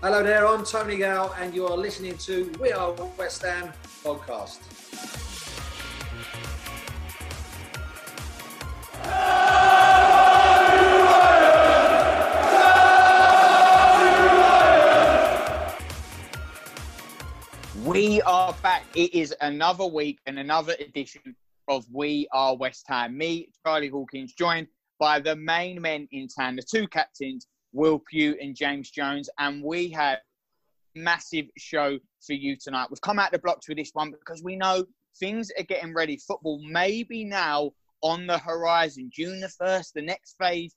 Hello there, I'm Tony Gale, and you are listening to We Are West Ham podcast. We are back. It is another week and another edition of We Are West Ham. Me, Charlie Hawkins, joined by the main men in town, the two captains, Will Pugh and James Jones, and we have massive show for you tonight. We've come out the blocks with this one because we know things are getting ready. Football may be now on the horizon. June the first, the next phase.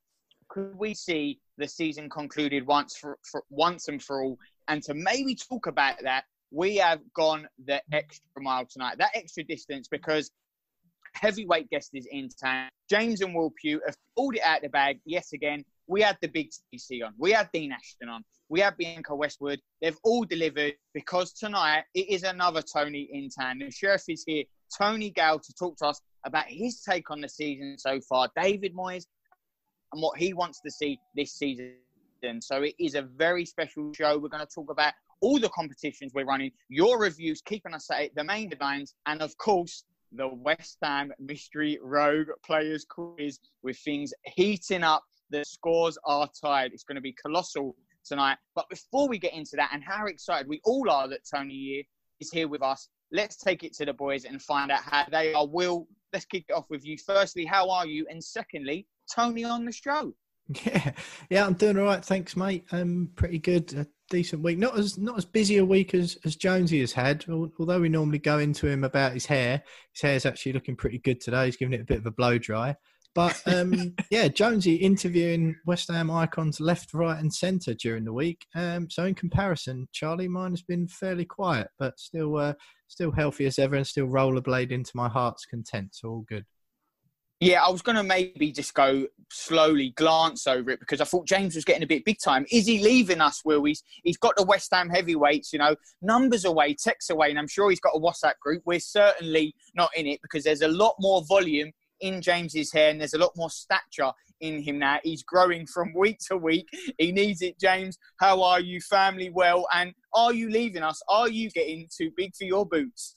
Could we see the season concluded once for, for once and for all? And to maybe talk about that, we have gone the extra mile tonight, that extra distance, because heavyweight guest is in town. James and Will Pugh have pulled it out of the bag yet again. We had the big TC on. We had Dean Ashton on. We had Bianca Westwood. They've all delivered because tonight it is another Tony in town. The sheriff is here, Tony Gale, to talk to us about his take on the season so far. David Moyes and what he wants to see this season. So it is a very special show. We're going to talk about all the competitions we're running, your reviews, keeping us at the main deadlines, and of course, the West Ham Mystery Rogue Players Quiz with things heating up. The scores are tied. It's going to be colossal tonight. But before we get into that, and how excited we all are that Tony is here with us, let's take it to the boys and find out how they are. Will, let's kick it off with you. Firstly, how are you? And secondly, Tony on the show. Yeah, yeah, I'm doing all right. Thanks, mate. Um, pretty good. A decent week. Not as not as busy a week as as Jonesy has had. Although we normally go into him about his hair, his hair's actually looking pretty good today. He's giving it a bit of a blow dry. But um, yeah, Jonesy interviewing West Ham icons left, right, and centre during the week. Um, so in comparison, Charlie, mine has been fairly quiet, but still, uh, still healthy as ever, and still rollerblade into my heart's content. So all good. Yeah, I was going to maybe just go slowly glance over it because I thought James was getting a bit big time. Is he leaving us, Will? He's, he's got the West Ham heavyweights, you know, numbers away, texts away, and I'm sure he's got a WhatsApp group. We're certainly not in it because there's a lot more volume in James's hair and there's a lot more stature in him now. He's growing from week to week. He needs it, James. How are you? Family well? And are you leaving us? Are you getting too big for your boots?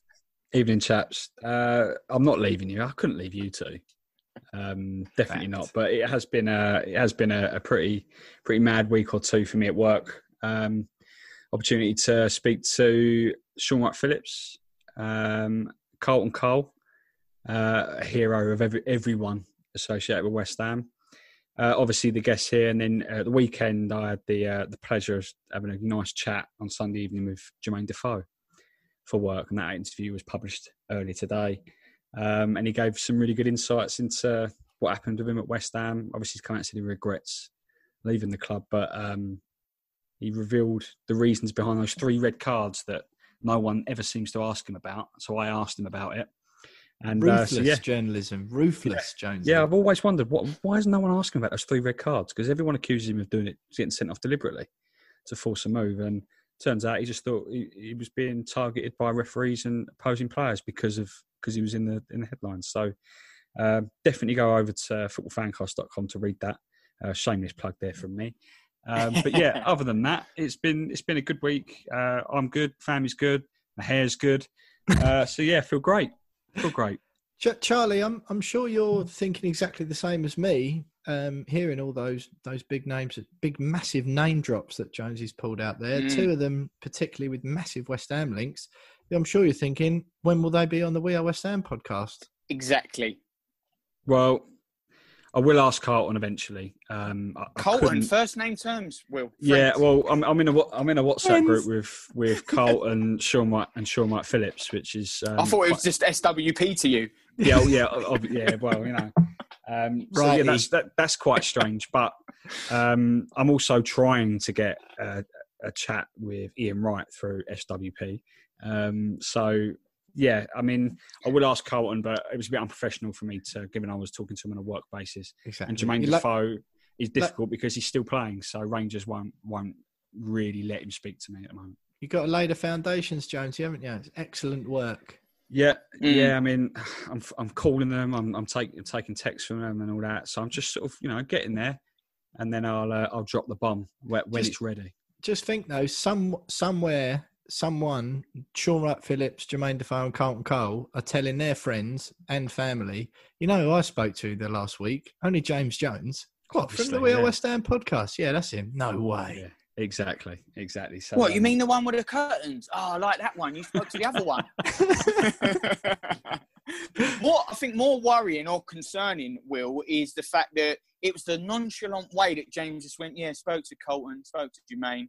Evening, chaps. Uh, I'm not leaving you. I couldn't leave you two. Um, definitely Fact. not. But it has been a it has been a, a, pretty pretty mad week or two for me at work. Um, opportunity to speak to Shaun Wright-Phillips, um, Carlton Cole, uh, a hero of every, everyone associated with West Ham. Uh, obviously, the guests here, and then uh, the weekend I had the uh, the pleasure of having a nice chat on Sunday evening with Jermaine Defoe for work, and that interview was published early today. Um, and he gave some really good insights into what happened with him at West Ham. Obviously, he's come out said he regrets leaving the club, but um, he revealed the reasons behind those three red cards that no one ever seems to ask him about. So I asked him about it. And ruthless uh, so, yeah. journalism, ruthless yeah. Jones. Yeah, I've always wondered what, why is no one asking about those three red cards? Because everyone accuses him of doing it, getting sent off deliberately to force a move, and turns out he just thought he, he was being targeted by referees and opposing players because of because he was in the in the headlines. So uh, definitely go over to footballfancast.com to read that. Uh, shameless plug there from me. Um, but yeah, other than that, it's been it's been a good week. Uh, I'm good. Family's good. My hair's good. Uh, so yeah, feel great. Feel great. Charlie, I'm I'm sure you're thinking exactly the same as me. Um, hearing all those those big names, big massive name drops that Jonesy's pulled out there. Mm. Two of them, particularly with massive West Ham links. I'm sure you're thinking, when will they be on the We Are West Ham podcast? Exactly. Well, I will ask Carlton eventually. Um, Carlton, first name terms, Will. Friends. Yeah, well, I'm, I'm, in a I'm in a WhatsApp Friends. group with with Carlton, Shaun White, and Shaun Wright-Phillips, which is. Um, I thought it was just SWP to you. Yeah, yeah, yeah. Well, you know, Um, so yeah, that's that, that's quite strange. But um, I'm also trying to get a, a chat with Ian Wright through SWP. Um, so yeah, I mean, I would ask Carlton, but it was a bit unprofessional for me to, given I was talking to him on a work basis. Exactly. And Jermaine You like- Defoe is difficult because he's still playing, so Rangers won't won't really let him speak to me at the moment. You've got to lay the foundations, Jones, haven't you? It's excellent work. Yeah, Mm. yeah. I mean, I'm I'm calling them. I'm I'm taking taking texts from them and all that. So I'm just sort of you know getting there, and then I'll uh, I'll drop the bomb when, when Just- it's ready. Just think though, some somewhere, someone, Shaun Wright Phillips, Jermaine Defoe, and Carlton Cole are telling their friends and family, you know, who I spoke to the last week, only James Jones. What from the Obviously, We Are yeah. West Ham podcast? Yeah, that's him. No way. Yeah, exactly, exactly. So, What you um, mean the one with the curtains? Oh, I like that one. You spoke to the other one. more, I think, more worrying or concerning, Will, is the fact that it was the nonchalant way that James just went, yeah, spoke to Carlton, spoke to Jermaine.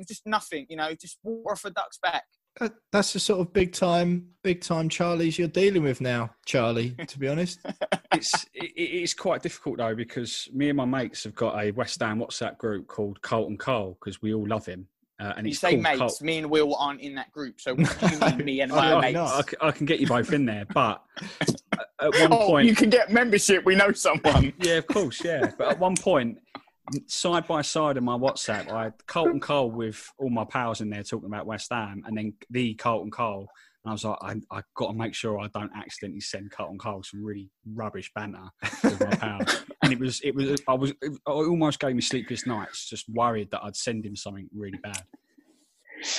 It was just nothing, you know, just water off a duck's back. That- That's the sort of big time, big time Charlies you're dealing with now, Charlie. To be honest, it's it, it's quite difficult though because me and my mates have got a West Ham WhatsApp group called Carlton Cole because we all love him, uh, and You it's say mates, Col- me and Will aren't in that group, so what do you mean me and Oh, my no, mates? no, I, c- I can get you both in there, but at one Oh, point, you can get membership. We know someone. yeah, of course, yeah. But at one point, side by side in my WhatsApp, I had Carlton Cole with all my pals in there talking about West Ham, and then the Carlton Cole. And I was like, I, I got to make sure I don't accidentally send Carlton Cole some really rubbish banter with my pals. and it was, it was, I was, it almost gave me sleepless nights, just worried that I'd send him something really bad.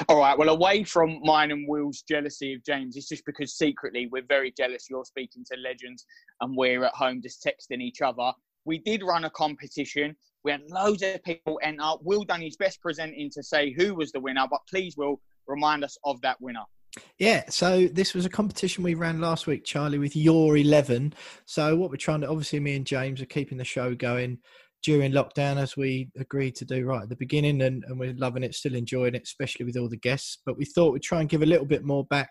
All right. Well, away from mine and Will's jealousy of James, it's just because secretly we're very jealous. You're speaking to legends, and we're at home just texting each other. We did run a competition. We had loads of people enter. Uh, Will done his best presenting to say who was the winner, but please, Will, remind us of that winner. Yeah, so this was a competition we ran last week, Charlie, with your 11. So, what we're trying to obviously, me and James are keeping the show going during lockdown as we agreed to do right at the beginning, and, and we're loving it, still enjoying it, especially with all the guests. But we thought we'd try and give a little bit more back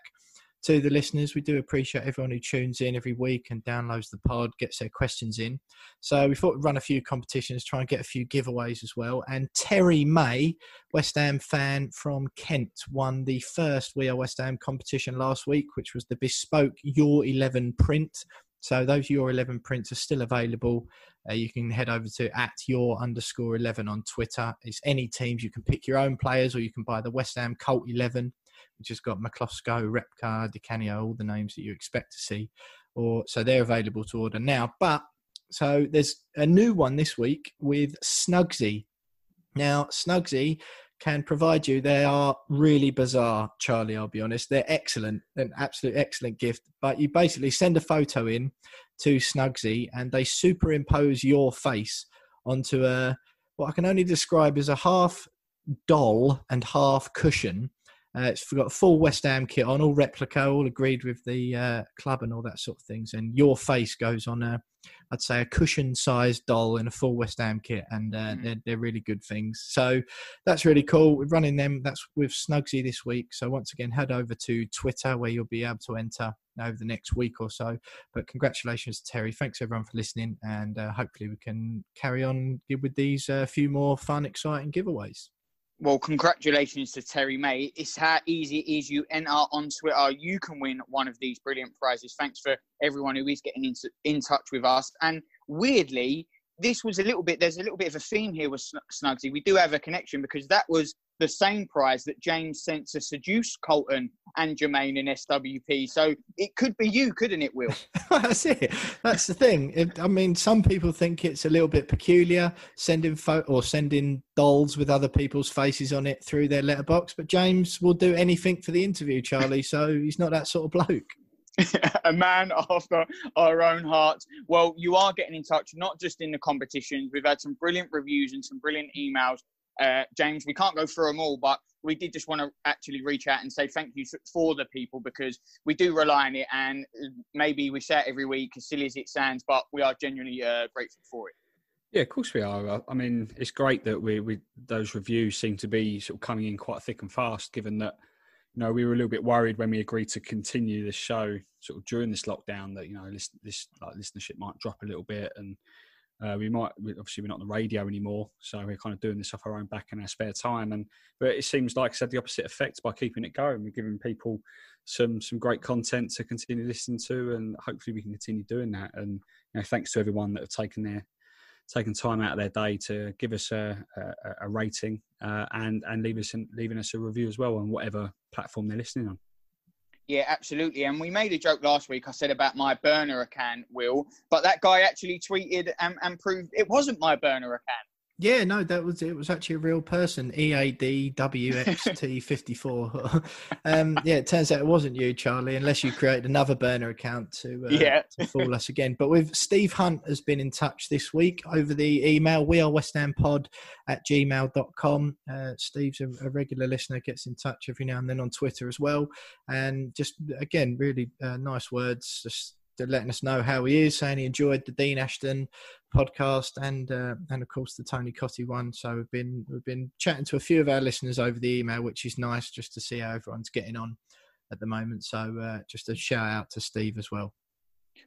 to the listeners. We do appreciate everyone who tunes in every week and downloads the pod, gets their questions in. So, we thought we'd run a few competitions, try and get a few giveaways as well. And Terry May, West Ham fan from Kent won the first We Are West Ham competition last week, which was the bespoke Your 11 print. So those Your 11 prints are still available. Uh, you can head over to at Your underscore 11 on Twitter. It's any teams. You can pick your own players or you can buy the West Ham Cult 11, which has got McCloskey, Repka, Di Canio, all the names that you expect to see. Or So they're available to order now. But so there's a new one this week with Snugsy. Now, Snugsy can provide you. They are really bizarre, Charlie. I'll be honest. They're excellent, an absolute excellent gift. But you basically send a photo in to Snugsy, and they superimpose your face onto a what I can only describe as a half doll and half cushion. Uh, it's got a full West Ham kit on, all replica, all agreed with the uh, club and all that sort of things. And your face goes on a, I'd say, a cushion-sized doll in a full West Ham kit, and uh, Mm. they're, they're really good things. So that's really cool. We're running them. That's with Snugsy this week. So once again, head over to Twitter where you'll be able to enter over the next week or so. But congratulations, Terry. Thanks everyone for listening, and uh, hopefully we can carry on with these uh, few more fun, exciting giveaways. Well, congratulations to Terry May. It's how easy it is. You enter on Twitter, you can win one of these brilliant prizes. Thanks for everyone who is getting in, in touch with us. And weirdly, this was a little bit, there's a little bit of a theme here with Sn- Snugsy. We do have a connection because that was the same prize that James sent to seduce Carlton and Jermaine in SWP. So it could be you, couldn't it, Will? That's it. That's the thing. It, I mean, some people think it's a little bit peculiar sending photo or sending dolls with other people's faces on it through their letterbox. But James will do anything for the interview, Charlie. So he's not that sort of bloke. a man after our own hearts. Well, you are getting in touch, not just in the competitions. We've had some brilliant reviews and some brilliant emails. Uh, James, we can't go through them all, but we did just want to actually reach out and say thank you for the people because we do rely on it. And maybe we say it every week, as silly as it sounds, but we are genuinely uh, grateful for it. Yeah, of course we are. I- mean, it's great that we, we those reviews seem to be sort of coming in quite thick and fast, given that you know, we were a little bit worried when we agreed to continue the show sort of during this lockdown that you know this this like, listenership might drop a little bit and uh, we might obviously we're not on the radio anymore, so we're kind of doing this off our own back in our spare time. And but it seems like I said the opposite effect by keeping it going. We're giving people some some great content to continue listening to, and hopefully we can continue doing that. And you know, thanks to everyone that have taken their taken time out of their day to give us a, a, a rating uh, and and leave us leaving us a review as well on whatever platform they're listening on. Yeah, absolutely. And we made a joke last week. I said about my burner account, Will, but that guy actually tweeted and, and proved it wasn't my burner account. Yeah, no, that was it. Was actually a real person. E A D W X T fifty four. Um, yeah, it turns out it wasn't you, Charlie, unless you created another burner account to uh, yeah. to fool us again. But with Steve Hunt has been in touch this week over the email. We are West Ham Pod at gmail.com. Uh, Steve's a, a, regular listener, gets in touch every now and then on Twitter as well, and just again, really uh, nice words. Just letting us know how he is, saying he enjoyed the Dean Ashton podcast and uh, and of course the Tony Cottee one. So we've been we've been chatting to a few of our listeners over the email, which is nice just to see how everyone's getting on at the moment. So uh, just a shout out to Steve as well.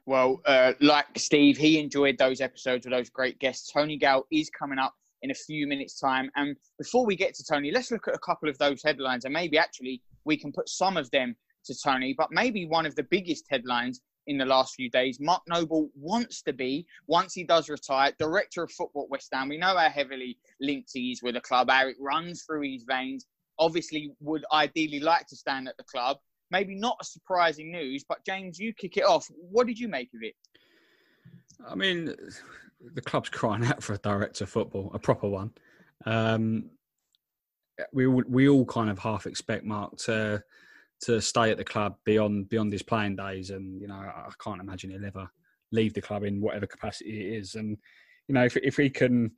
Well, uh, like Steve, he enjoyed those episodes with those great guests. Tony Gale is coming up in a few minutes' time. And before we get to Tony, let's look at a couple of those headlines and maybe actually we can put some of them to Tony. But maybe one of the biggest headlines in the last few days. Mark Noble wants to be, once he does retire, director of football at West Ham. We know how heavily linked he is with the club, how it runs through his veins. Obviously, would ideally like to stand at the club. Maybe not a surprising news, but James, you kick it off. What did you make of it? I mean, the club's crying out for a director of football, a proper one. Um, we we all kind of half expect Mark to to stay at the club beyond beyond his playing days. And you know, I can't imagine he'll ever leave the club in whatever capacity it is. And you know, if if he can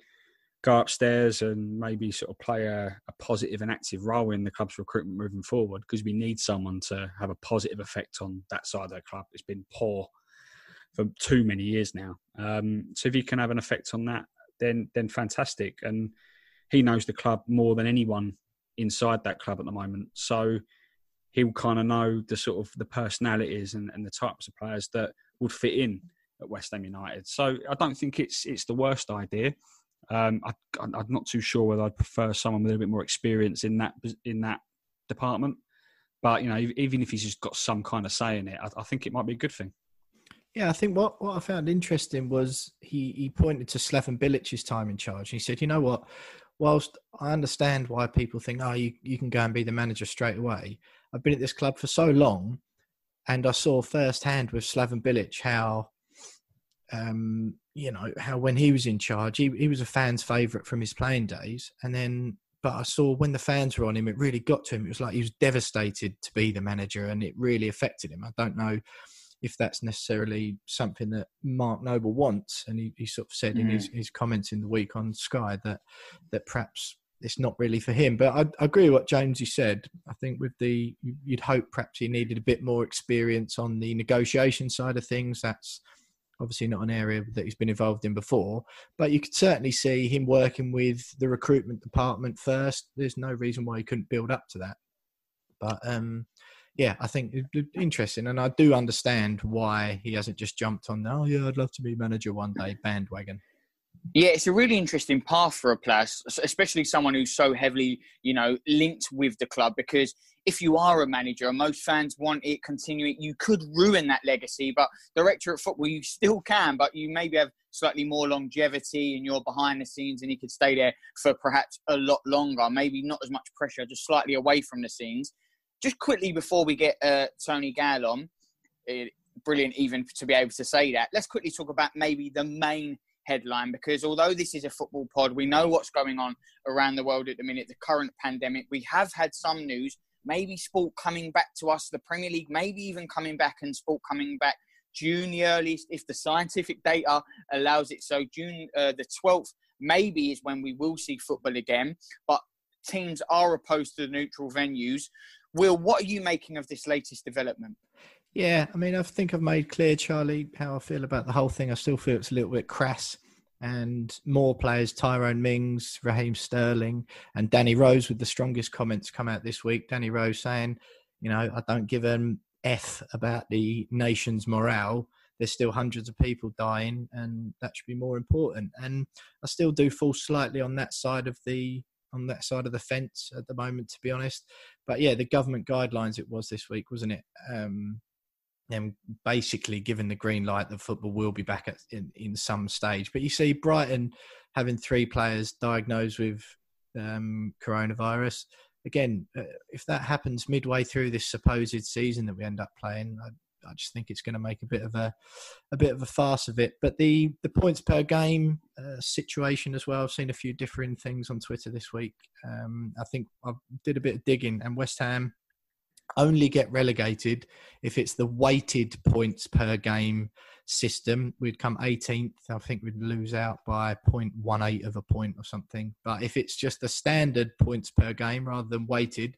go upstairs and maybe sort of play a, a positive and active role in the club's recruitment moving forward, because we need someone to have a positive effect on that side of the club. It's been poor for too many years now. Um, so if he can have an effect on that, then then fantastic. And he knows the club more than anyone inside that club at the moment. So he'll kind of know the sort of the personalities and, and the types of players that would fit in at West Ham United. So I don't think it's it's the worst idea. Um, I, am not too sure whether I'd prefer someone with a little bit more experience in that in that department. But you know, even if he's just got some kind of say in it, I, I think it might be a good thing. Yeah, I think what, what I found interesting was he, he pointed to Slaven Bilic's time in charge. He said, you know what, whilst I understand why people think, oh, you, you can go and be the manager straight away, I've been at this club for so long, and I saw firsthand with Slaven Bilic how, um, you know, how when he was in charge, he, he was a fan's favourite from his playing days, and then. But I saw when the fans were on him, it really got to him. It was like he was devastated to be the manager, and it really affected him. I don't know if that's necessarily something that Mark Noble wants. And he, he sort of said mm. in his, his comments in the week on Sky that that perhaps it's not really for him. But I, I agree with what James you said. I think with the you'd hope perhaps he needed a bit more experience on the negotiation side of things. That's obviously not an area that he's been involved in before, but you could certainly see him working with the recruitment department first. There's no reason why he couldn't build up to that. But um, yeah, I think interesting, and I do understand why he hasn't just jumped on. Oh yeah, I'd love to be manager one day bandwagon. Yeah, it's a really interesting path for a player, especially someone who's so heavily, you know, linked with the club. Because if you are a manager, and most fans want it continuing, you could ruin that legacy. But director of football, you still can, but you maybe have slightly more longevity and you're behind the scenes, and you could stay there for perhaps a lot longer. Maybe not as much pressure, just slightly away from the scenes. Just quickly before we get uh, Tony Gale on, it, brilliant even to be able to say that. Let's quickly talk about maybe the main headline because although this is a football pod, we know what's going on around the world at the minute, the current pandemic. We have had some news, maybe sport coming back to us, the Premier League maybe even coming back and sport coming back June the earliest if the scientific data allows it. So June uh, the 12th maybe is when we will see football again, but teams are opposed to the neutral venues. Will, what are you making of this latest development? Yeah, I mean, I think I've made clear, Charlie, how I feel about the whole thing. I still feel it's a little bit crass and more players Tyrone Mings, Raheem Sterling, and Danny Rose with the strongest comments come out this week. Danny Rose saying, you know, I don't give an F about the nation's morale. There's still hundreds of people dying, and that should be more important. And I still do fall slightly on that side of the on that side of the fence at the moment, to be honest. But yeah, the government guidelines it was this week, wasn't it? Um, them basically given the green light that football will be back at, in, in some stage. But you see Brighton having three players diagnosed with um, coronavirus. Again, uh, if that happens midway through this supposed season that we end up playing, I, I just think it's going to make a bit of a a bit of a farce of it. But the the points per game uh, situation as well. I've seen a few differing things on Twitter this week. Um, I think I did a bit of digging, and West Ham only get relegated if it's the weighted points per game system. We'd come 18th. I think we'd lose out by 0.18 of a point or something. But if it's just the standard points per game rather than weighted,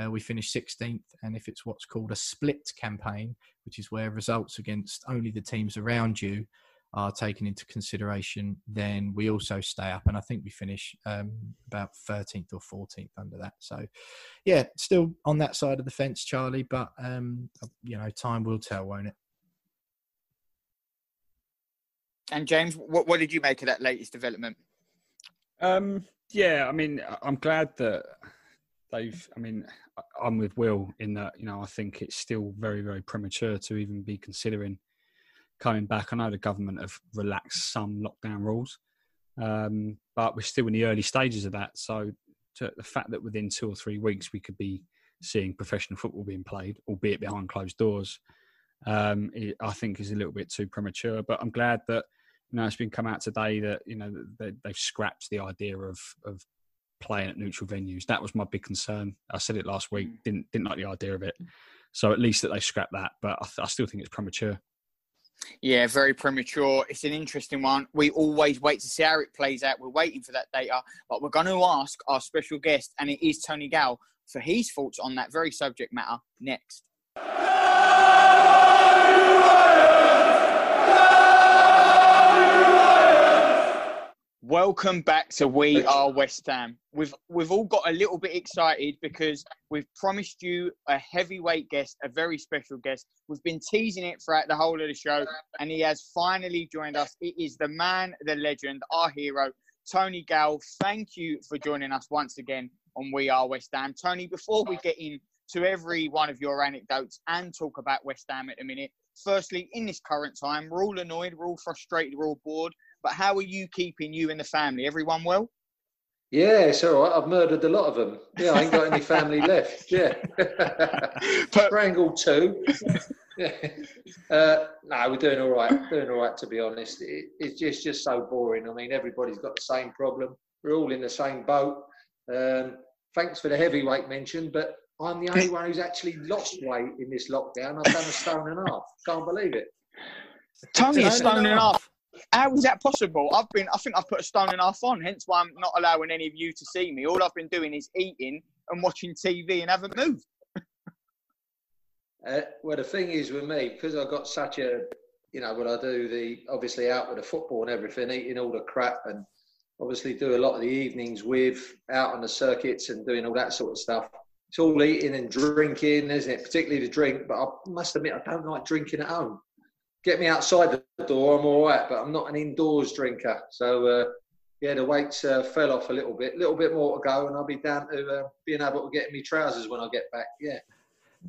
uh, we finish 16th. And if it's what's called a split campaign, which is where results against only the teams around you are taken into consideration, then we also stay up. And I think we finish um, about 13th or 14th under that. So, yeah, still on that side of the fence, Charlie, but, um, you know, time will tell, won't it? And James, what, what did you make of that latest development? Um, yeah, I mean, I'm glad that they've. I mean, I'm with Will in that. You know, I think it's still very, very premature to even be considering coming back. I know the government have relaxed some lockdown rules, um, but we're still in the early stages of that. So the fact that within two or three weeks we could be seeing professional football being played, albeit behind closed doors, um, it, I think is a little bit too premature. But I'm glad that you know it's been come out today that you know they, they've scrapped the idea of of playing at neutral venues. That was my big concern. I said it last week. Didn't didn't like the idea of it. So at least that they scrapped that, but I, I still think it's premature. Yeah, very premature. It's an interesting one. We always wait to see how it plays out. We're waiting for that data, but we're going to ask our special guest, and it is Tony Gale, for his thoughts on that very subject matter next. Welcome back to We Are West Ham. We've we've all got a little bit excited because we've promised you a heavyweight guest, a very special guest. We've been teasing it throughout the whole of the show, and he has finally joined us. It is the man, the legend, our hero, Tony Gale. Thank you for joining us once again on We Are West Ham. Tony, before we get into every one of your anecdotes and talk about West Ham at a minute, firstly, in this current time, we're all annoyed, we're all frustrated, we're all bored. But how are you keeping you and the family? Everyone well? Yeah, it's all right. I've murdered a lot of them. Yeah, I ain't got any family left. Yeah. Strangled two. Uh, no, we're doing all right. Doing all right, to be honest. It, it's just, just so boring. I mean, everybody's got the same problem. We're all in the same boat. Um, thanks for the heavyweight mention, but I'm the only one who's actually lost weight in this lockdown. I've done a stone and a half. Can't believe it. Tony, a stone and a half. How is that possible? I've been, I think I've put a stone and a half on, hence why I'm not allowing any of you to see me. All I've been doing is eating and watching TV and haven't moved. uh, well, the thing is with me, because I've got such a, you know, what I do, the obviously out with the football and everything, eating all the crap and obviously do a lot of the evenings with out on the circuits and doing all that sort of stuff. It's all eating and drinking, isn't it? Particularly the drink, but I must admit I don't like drinking at home get me outside the door, I'm all right, but I'm not an indoors drinker. So, uh, yeah, the weights uh, fell off a little bit, a little bit more to go, and I'll be down to uh, being able to get me trousers when I get back. Yeah.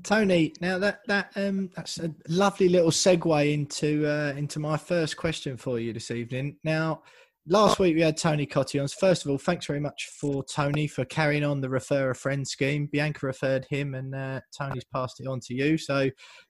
Tony, now that that um, that's a lovely little segue into uh, into my first question for you this evening. Now, last week we had Tony Cottee on. First of all, thanks very much for Tony for carrying on the refer a friend scheme. Bianca referred him, and uh, Tony's passed it on to you. So,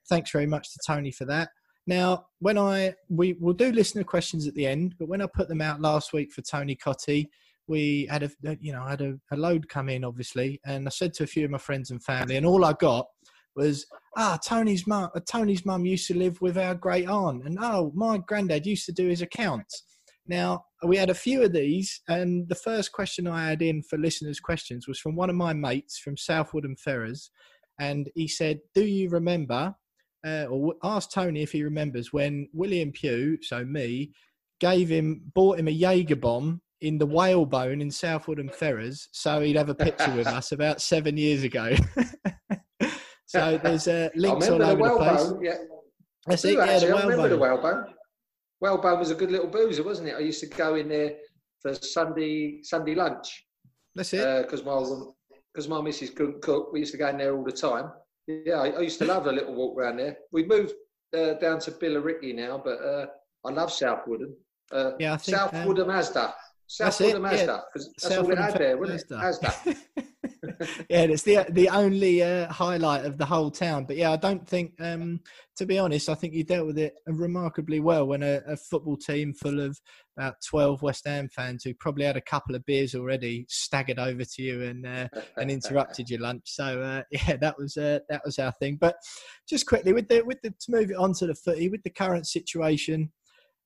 thanks very much to Tony for that. Now, when I we will do listener questions at the end, but when I put them out last week for Tony Cottee, we had a you know had a, a load come in obviously, and I said to a few of my friends and family, and all I got was ah Tony's mum uh, Tony's mum used to live with our great aunt, and oh my granddad used to do his accounts. Now we had a few of these, and the first question I had in for listeners' questions was from one of my mates from South Woodham Ferrers, and he said, "Do you remember uh, or ask Tony if he remembers when William Pugh, so me, gave him, bought him a Jaeger bomb in the whalebone in South Woodham Ferrers, so he'd have a picture with us about seven years ago. so there's uh, links all over the, the place. Yeah. That's it. Yeah, the I remember the whalebone. Whalebone was a good little boozer, wasn't it? I used to go in there for Sunday Sunday lunch. That's it. Because uh, my because my missus couldn't cook, we used to go in there all the time. Yeah, I, I used to love a little walk around there. We moved uh, down to Billericay now, but uh, I love Southwood. Uh, yeah, I think, Southwood um, Asda. Southwood Asda, because that's South all it had there, wasn't it? Asda. yeah, it's the the only uh, highlight of the whole town. But yeah, I don't think, um, to be honest, I think you dealt with it remarkably well when a, a, football team full of about twelve West Ham fans who probably had a couple of beers already staggered over to you and uh, and interrupted your lunch. So uh, yeah, that was uh, that was our thing. But just quickly with the with the to move it on to the footy with the current situation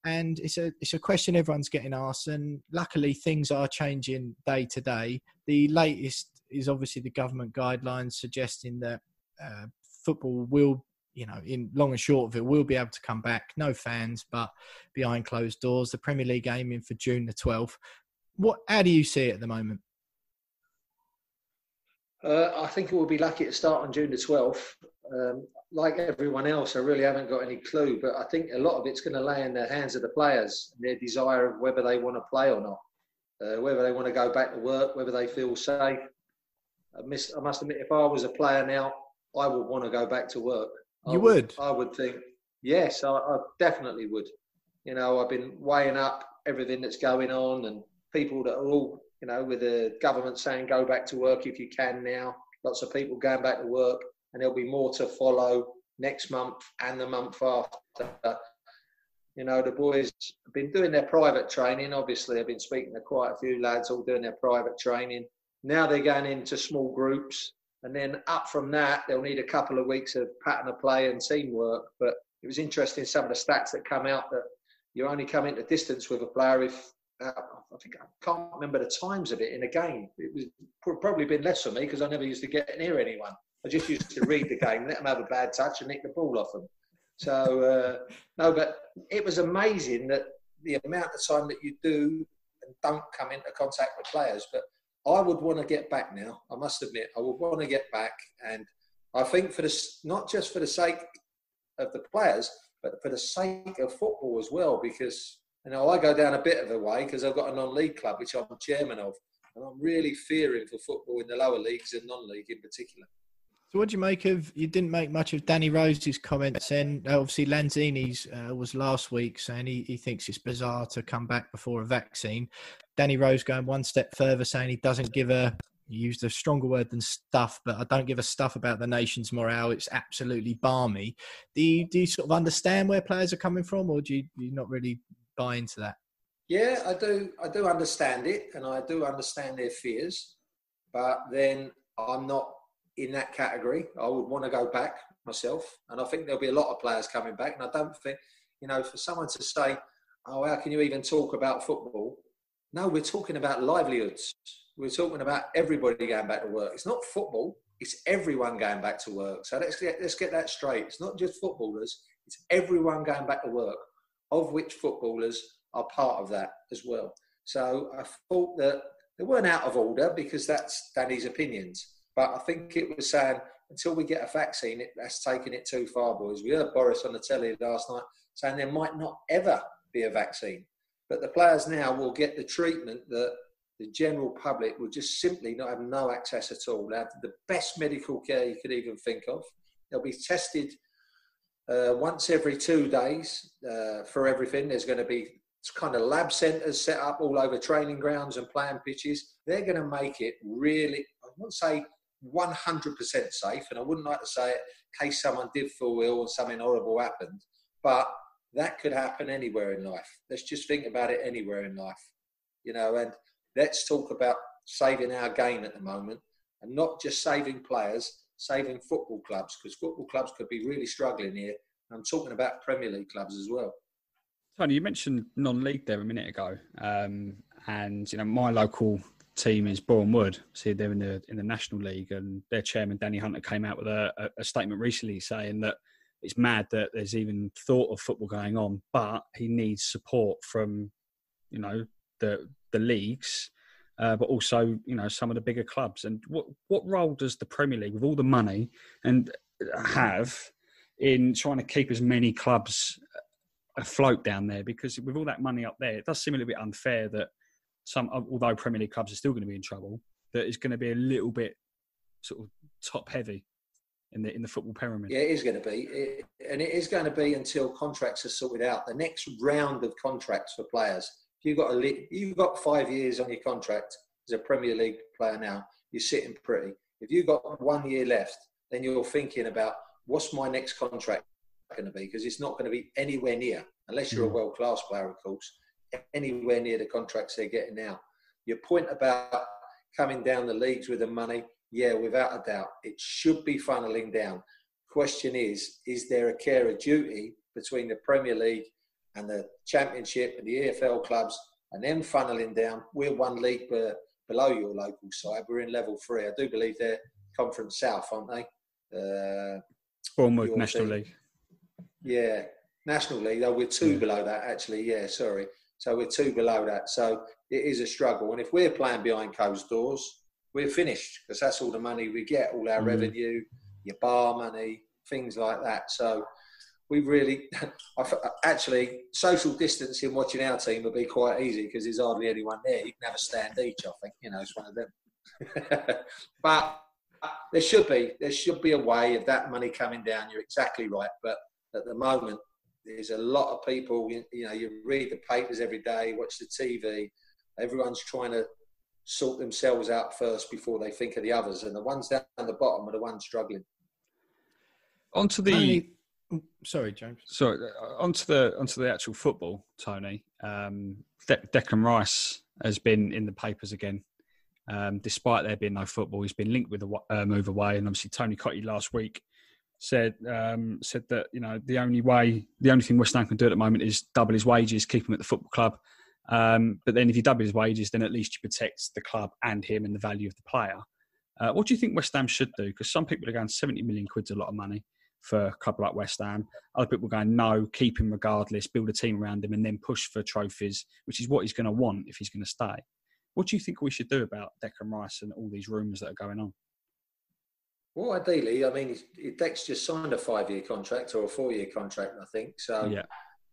and it's a it's a question everyone's getting asked and luckily things are changing day to day the latest is obviously the government guidelines suggesting that uh, football will, you know, in long and short of it, will be able to come back. No fans, but behind closed doors. The Premier League aiming for June the 12th. What? How do you see it at the moment? Uh, I think it will be lucky to start on June the 12th. Um, like everyone else, I really haven't got any clue, but I think a lot of it's going to lay in the hands of the players and their desire of whether they want to play or not, uh, whether they want to go back to work, whether they feel safe. I, miss, I must admit, if I was a player now, I would want to go back to work. I you would, would? I would think, yes, I, I definitely would. You know, I've been weighing up everything that's going on and people that are all, you know, with the government saying go back to work if you can now. Lots of people going back to work, and there'll be more to follow next month and the month after. You know, the boys have been doing their private training. Obviously, I've been speaking to quite a few lads all doing their private training. Now they're going into small groups, and then up from that, they'll need a couple of weeks of pattern of play and teamwork. But it was interesting some of the stats that come out that you only come into distance with a player if uh, I think I can't remember the times of it in a game. It was probably been less for me because I never used to get near anyone. I just used to read the game, let them have a bad touch, and nick the ball off them. So uh, no, but it was amazing that the amount of time that you do and don't come into contact with players. But I would want to get back now. I must admit, I would want to get back, and I think for this, not just for the sake of the players, but for the sake of football as well, because you know I go down a bit of a way because I've got a non-league club which I'm chairman of, and I'm really fearing for football in the lower leagues and non-league in particular. So, what do you make of? You didn't make much of Danny Rose's comments, and obviously Lanzini's uh, was last week saying he, he thinks it's bizarre to come back before a vaccine. Danny Rose going one step further, saying he doesn't give a he used a stronger word than stuff, but I don't give a stuff about the nation's morale. It's absolutely barmy. Do you, do you sort of understand where players are coming from, or do you, do you not really buy into that? Yeah, I do. I do understand it, and I do understand their fears. But then I'm not in that category. I would want to go back myself, and I think there'll be a lot of players coming back. And I don't think, you know, for someone to say, "Oh, how can you even talk about football?" No, we're talking about livelihoods. We're talking about everybody going back to work. It's not football; it's everyone going back to work. So let's get let's get that straight. It's not just footballers; it's everyone going back to work, of which footballers are part of that as well. So I thought that they weren't out of order because that's Danny's opinions but I think it was saying until we get a vaccine, it, that's taking it too far, boys. We heard Boris on the telly last night saying there might not ever be a vaccine, but the players now will get the treatment that the general public will just simply not have no access at all. They have the best medical care you could even think of. They'll be tested uh, once every two days uh, for everything. There's going to be kind of lab centres set up all over training grounds and playing pitches. They're going to make it really, I won't say 100% safe, and I wouldn't like to say it in case someone did fall ill and something horrible happened, but that could happen anywhere in life. Let's just think about it anywhere in life, you know, and let's talk about saving our game at the moment and not just saving players, saving football clubs, because football clubs could be really struggling here. I'm talking about Premier League clubs as well. Tony, you mentioned non-league there a minute ago, um, and you know my local team is Wood. See, they're in the in the National League, and their chairman Danny Hunter came out with a, a statement recently saying that it's mad that there's even thought of football going on. But he needs support from, you know, the the leagues, uh, but also you know some of the bigger clubs. And what what role does the Premier League, with all the money, and uh, have in trying to keep as many clubs afloat down there? Because with all that money up there, it does seem a little bit unfair that some, although Premier League clubs are still going to be in trouble, that it's going to be a little bit sort of top heavy in the in the football pyramid. Yeah, it is going to be, it, and it is going to be until contracts are sorted out. The next round of contracts for players. If you've got a you've got five years on your contract as a Premier League player now, you're sitting pretty. If you've got one year left, then you're thinking about what's my next contract going to be because it's not going to be anywhere near, unless you're mm. a world class player, of course, anywhere near the contracts they're getting now. Your point about coming down the leagues with the money, yeah, without a doubt, it should be funneling down. Question is, is there a care of duty between the Premier League and the Championship and the EFL clubs and then funneling down? We're one league below your local side. We're in level three. I do believe they're Conference South, aren't they? Uh, Bournemouth National team. League. Yeah, National League. Though we're two yeah. below that, actually. Yeah, sorry. So we're two below that. So it is a struggle. And if we're playing behind closed doors, we're finished because that's all the money we get, all our mm. revenue, your bar money, things like that. So we really, actually, social distancing watching our team would be quite easy because there's hardly anyone there. You can have a stand each, I think. You know, it's one of them. but there should be there should be a way of that money coming down. You're exactly right, but at the moment there's a lot of people. You, you know, you read the papers every day, watch the TV. Everyone's trying to sort themselves out first before they think of the others, and the ones down the bottom are the ones struggling. Onto the. Oh, sorry, James. Sorry, uh, onto the onto the actual football, Tony. Um, De- Declan Rice has been in the papers again um, despite there being no football, he's been linked with a uh, move away. And obviously, Tony Cottee last week said um, said that you know the only way, the only thing West Ham can do at the moment is double his wages, keep him at the football club. Um, but then if you double his wages, then at least you protect the club and him and the value of the player. Uh, what do you think West Ham should do? Because some people are going 70 million quid's a lot of money for a club like West Ham. Other people are going, no, keep him regardless, build a team around him, and then push for trophies, which is what he's going to want if he's going to stay. What do you think we should do about Declan Rice and all these rumours that are going on? Well, ideally, I mean, Dex just signed a five-year contract or a four-year contract, I think. So, yeah.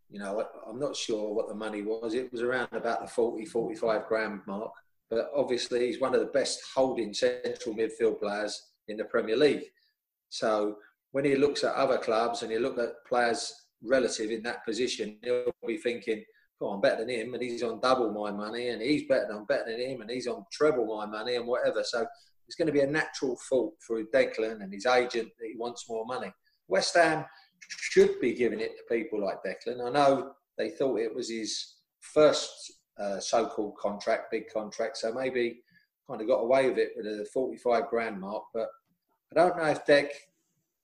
you know, I'm not sure what the money was. It was around about the 40, 45 grand mark. But obviously, he's one of the best holding central midfield players in the Premier League. So, when he looks at other clubs and he look at players relative in that position, he'll be thinking, oh, I'm better than him, and he's on double my money, and he's better than I'm better than him, and he's on treble my money, and whatever. So it's going to be a natural fault for Declan and his agent that he wants more money. West Ham should be giving it to people like Declan. I know they thought it was his first uh, so-called contract, big contract, so maybe kind of got away with it with a 45 grand mark. But I don't know if Deck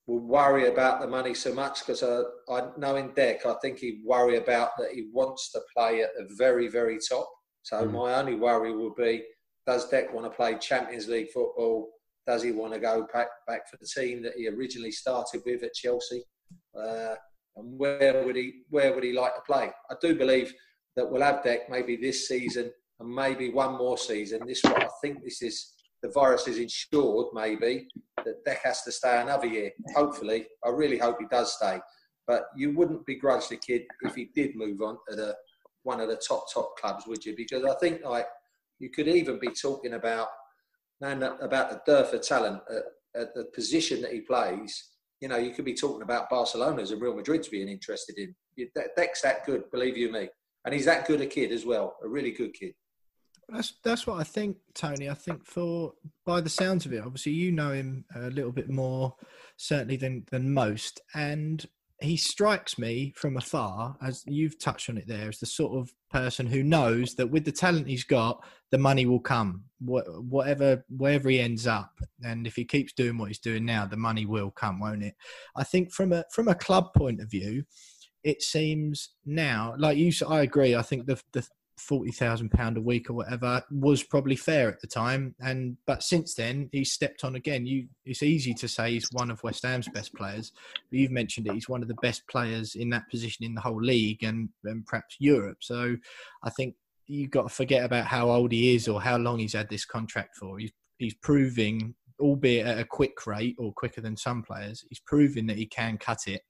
will worry about the money so much because uh, I know in Deck, I think he'd worry about that he wants to play at the very, very top. So mm. my only worry will be, does Deck want to play Champions League football? Does he want to go back, back for the team that he originally started with at Chelsea? Uh, and where would he where would he like to play? I do believe that we'll have Deck maybe this season and maybe one more season. This I think this is the virus is insured maybe that Deck has to stay another year. Hopefully, I really hope he does stay. But you wouldn't begrudge the kid if he did move on to the one of the top top clubs, would you? Because I think like you could even be talking about man about the dearth of talent at, at the position that he plays. You know, you could be talking about Barcelona's and Real Madrid's being interested in. Deck's that good, believe you me, and he's that good a kid as well, a really good kid. That's that's what I think, Tony. I think for by the sounds of it, obviously you know him a little bit more certainly than than most, and he strikes me from afar, as you've touched on it there, as the sort of person who knows that with the talent he's got, the money will come, whatever wherever he ends up, and if he keeps doing what he's doing now, the money will come, won't it? I think from a from a club point of view, it seems now, like you, I agree. I think the the forty thousand pound a week or whatever was probably fair at the time. And but since then, he's stepped on again. You, it's easy to say he's one of West Ham's best players, but you've mentioned it. He's one of the best players in that position in the whole league and, and perhaps Europe. So I think you've got to forget about how old he is or how long he's had this contract for. He's, he's proving, albeit at a quick rate or quicker than some players, he's proving that he can cut it.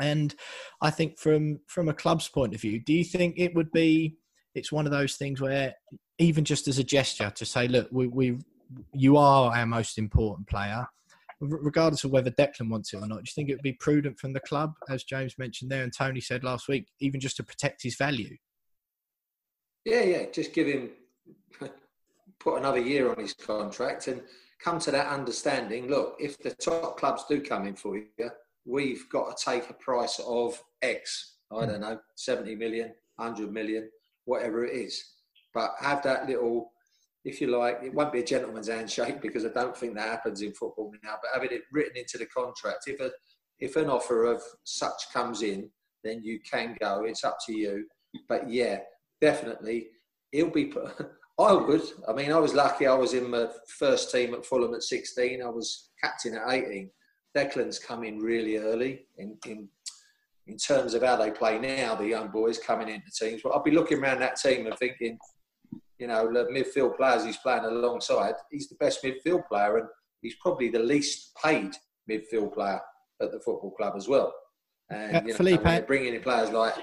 And I think from from a club's point of view, do you think it would be? It's one of those things where even just as a gesture to say, look, we, we you are our most important player, regardless of whether Declan wants it or not. Do you think it would be prudent from the club, as James mentioned there, and Tony said last week, even just to protect his value? Yeah, yeah. Just give him put another year on his contract and come to that understanding. Look, if the top clubs do come in for you, we've got to take a price of X. I hmm. don't know, 70 million, 100 million, whatever it is. But have that little, if you like, it won't be a gentleman's handshake because I don't think that happens in football now, but having it written into the contract, if, a, if an offer of such comes in, then you can go. It's up to you. But yeah, definitely, he'll be. I would. I mean, I was lucky. I was in my first team at Fulham at 16. I was captain at 18. Declan's come in really early in, in in terms of how they play now. The young boys coming into teams, but I'll be looking around that team and thinking, you know, the midfield players he's playing alongside, he's the best midfield player, and he's probably the least paid midfield player at the football club as well. And you know, Felipe, bringing in players like,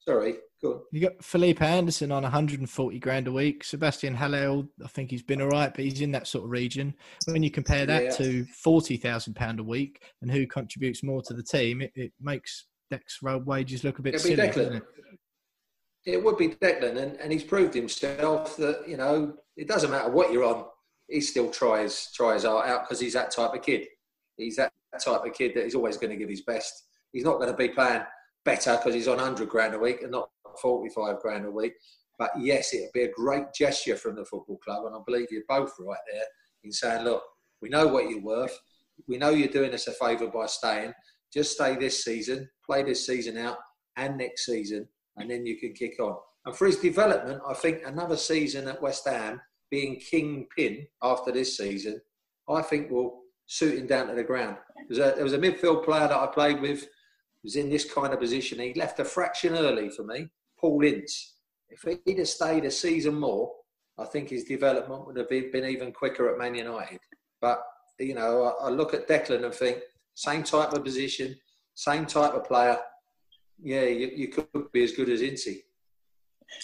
sorry, cool. you got Felipe Anderson on 140 grand a week. Sebastian Haller, I think he's been all right, but he's in that sort of region. When you compare that yeah. to 40,000 pound a week and who contributes more to the team, it, it makes Dex road wages look a bit silly. Declan. It? it? would be Declan, and, and he's proved himself that you know it doesn't matter what you're on. He still tries tries out because he's that type of kid. He's that type of kid that he's always going to give his best. He's not going to be playing better because he's on 100 grand a week and not 45 grand a week. But yes, it would be a great gesture from the football club. And I believe you're both right there in saying, look, we know what you're worth. We know you're doing us a favour by staying. Just stay this season, play this season out and next season, and then you can kick on. And for his development, I think another season at West Ham, being kingpin after this season, I think will suit him down to the ground. There was a, there was a midfield player that I played with was in this kind of position. He left a fraction early for me, Paul Ince. If he'd have stayed a season more, I think his development would have been even quicker at Man United. But, you know, I, look at Declan and think, same type of position, same type of player. Yeah, you, you could be as good as Ince.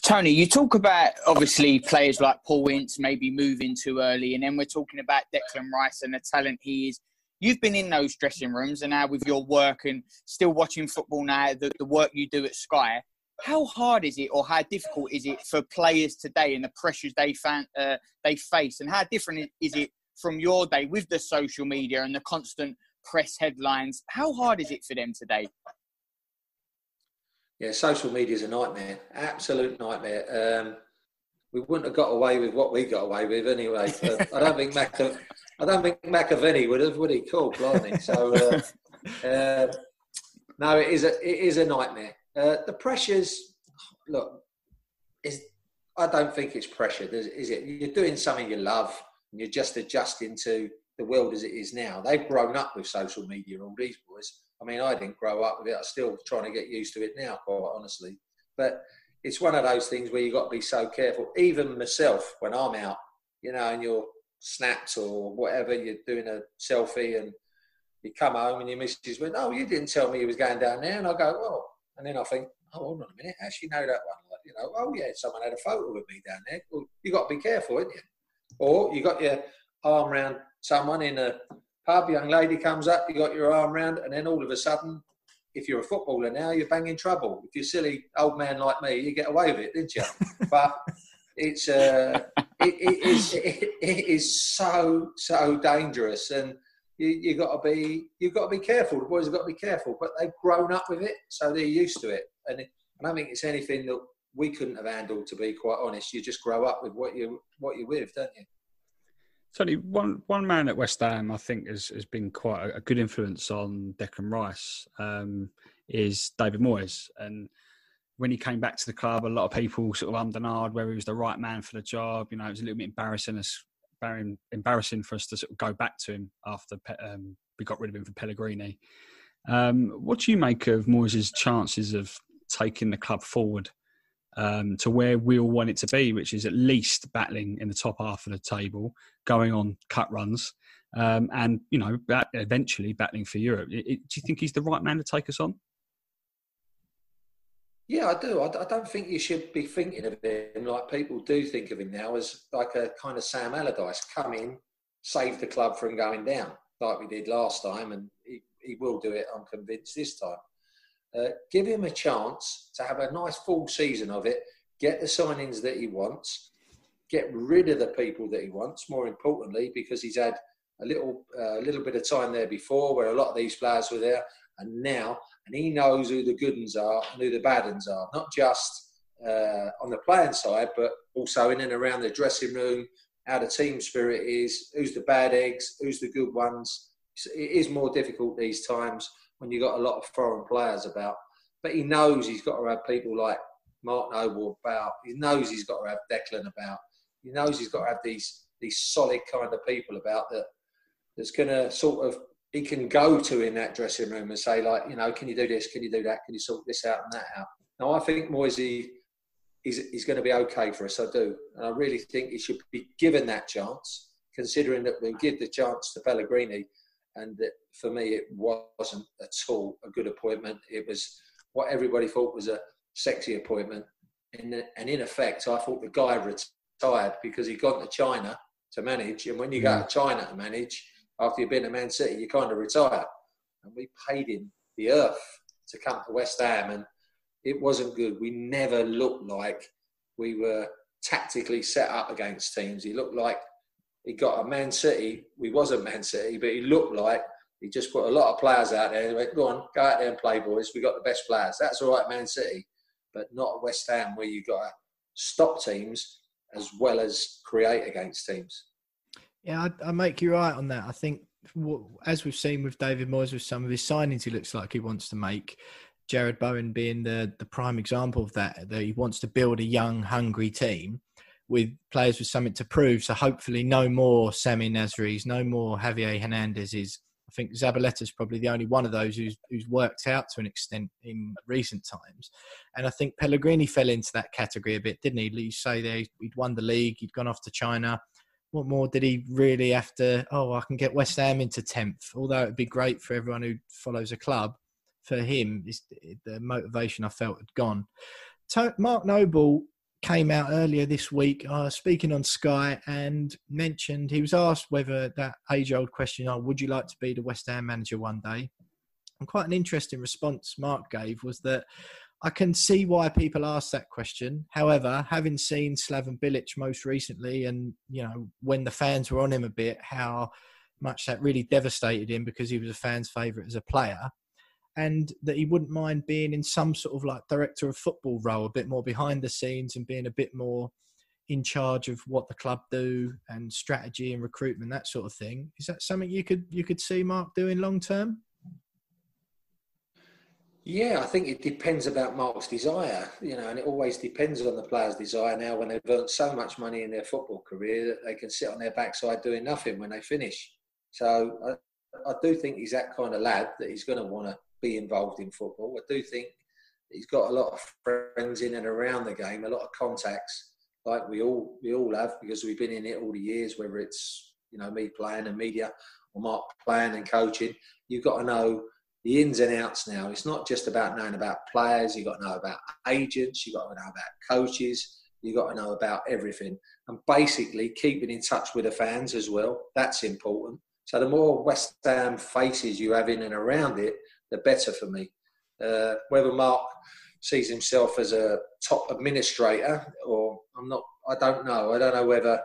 Tony, you talk about obviously players like Paul Ince maybe moving too early, and then we're talking about Declan Rice and the talent he is you've been in those dressing rooms and now with your work and still watching football now, the, the work you do at Sky, how hard is it or how difficult is it for players today and the pressures they, fan, uh, they face? And how different is it from your day with the social media and the constant press headlines? How hard is it for them today? Yeah, social media is a nightmare, absolute nightmare. Um, we wouldn't have got away with what we got away with anyway. I don't think Mac- I don't think McAvennie would have, would he? Cool, blimey. So, uh, uh, no, it is a it is a nightmare. Uh, the pressures, look, is I don't think it's pressure, is it? You're doing something you love, and you're just adjusting to the world as it is now. They've grown up with social media, all these boys. I mean, I didn't grow up with it. I'm still trying to get used to it now, quite honestly. But it's one of those things where you've got to be so careful. Even myself, when I'm out, you know, and you're snaps or whatever, you're doing a selfie and you come home and your missus went, Oh, you didn't tell me he was going down there. And I go, Well, and then I think, Oh, hold on a minute, how she know that one? Like, you know, oh, yeah, someone had a photo with me down there. Well, you got to be careful, haven't you? Or you got your arm around someone in a pub, young lady comes up, you got your arm around, and then all of a sudden, if you're a footballer now, you're banging trouble. If you're a silly old man like me, you get away with it, didn't you? but it's uh, it, it, is, it, it is so so dangerous, and you you got to be you've got to be careful. The boys have got to be careful, but they've grown up with it, so they're used to it. And I don't think it's anything that we couldn't have handled. To be quite honest, you just grow up with what you what you're with, don't you? Tony, one one man at West Ham I think has, has been quite a, a good influence on Declan Rice um, is David Moyes, and when he came back to the club, a lot of people sort of undenied whether he was the right man for the job. You know, it was a little bit embarrassing us, embarrassing for us to sort of go back to him after um, we got rid of him for Pellegrini. Um, what do you make of Moyes' chances of taking the club forward um, to where we all want it to be, which is at least battling in the top half of the table, going on cut runs, um, and you know, eventually battling for Europe? It, it, do you think he's the right man to take us on? Yeah, I do. I, I, don't think you should be thinking of him like people do think of him now as like a kind of Sam Allardyce come in, save the club from going down like we did last time, and he, he will do it. I'm convinced this time. Uh, give him a chance to have a nice full season of it, get the signings that he wants, get rid of the people that he wants. More importantly, because he's had a little uh, little bit of time there before, where a lot of these players were there, and now, and he knows who the good ones are and who the bad ones are, not just uh, on the playing side, but also in and around the dressing room, how the team spirit is, who's the bad eggs, who's the good ones. It is more difficult these times when you've got a lot of foreign players about. But he knows he's got to have people like Mark Noble about. He knows he's got to have Declan about. He knows he's got to have these these solid kind of people about that. That's going to sort of he can go to in that dressing room and say like, you know, can you do this? Can you do that? Can you sort this out and that out? Now I think Moisey is is going to be okay for us. I do, and I really think he should be given that chance, considering that we give the chance to Pellegrini and for me it wasn't at all a good appointment. It was what everybody thought was a sexy appointment, and, and in effect, I thought the guy retired because he'd gone to China to manage, and when you go to China to manage after you've been to Man City, you kind of retire. And we paid him the earth to come to West Ham, and it wasn't good. We never looked like we were tactically set up against teams. He looked like he got a Man City. We wasn't Man City, but he looked like he just put a lot of players out there. He went, "Go on, go out there and play, boys. We got the best players." That's all right, Man City, but not West Ham, where you've got to stop teams as well as create against teams. Yeah, I, I make you right on that. I think as we've seen with David Moyes with some of his signings, he looks like he wants to make. Jarrod Bowen being the the prime example of that, that he wants to build a young, hungry team with players with something to prove. So hopefully, no more Samir Nasri's, no more Javier Hernandez's. I think Zabaleta's probably the only one of those who's who's worked out to an extent in recent times. And I think Pellegrini fell into that category a bit, didn't he? You say there he'd won the league, he'd gone off to China. What more did he really have to? Oh, I can get West Ham into tenth. Although it'd be great for everyone who follows a club, for him, the motivation I felt had gone. Mark Noble came out earlier this week uh, speaking on Sky and mentioned he was asked whether that age old question, oh, would you like to be the West Ham manager one day? And quite an interesting response Mark gave was that I can see why people ask that question. However, having seen Slaven Bilic most recently and, you know, when the fans were on him a bit, how much that really devastated him because he was a fan's favourite as a player and that he wouldn't mind being in some sort of like director of football role, a bit more behind the scenes and being a bit more in charge of what the club do and strategy and recruitment, that sort of thing. Is that something you could you could see Mark doing long term? Yeah, I think it depends about Mark's desire, you know, and it always depends on the player's desire now when they've earned so much money in their football career that they can sit on their backside doing nothing when they finish. So I, I do think he's that kind of lad that he's going to want to be involved in football. I do think he's got a lot of friends in and around the game, a lot of contacts, like we all we all have because we've been in it all the years. Whether it's you know me playing and media or Mark playing and coaching, you've got to know the ins and outs now. It's not just about knowing about players. You've got to know about agents. You've got to know about coaches. You've got to know about everything. And basically keeping in touch with the fans as well. That's important. So the more West Ham faces you have in and around it, the better for me. Uh, whether Mark sees himself as a top administrator or I'm not, I don't know. I don't know whether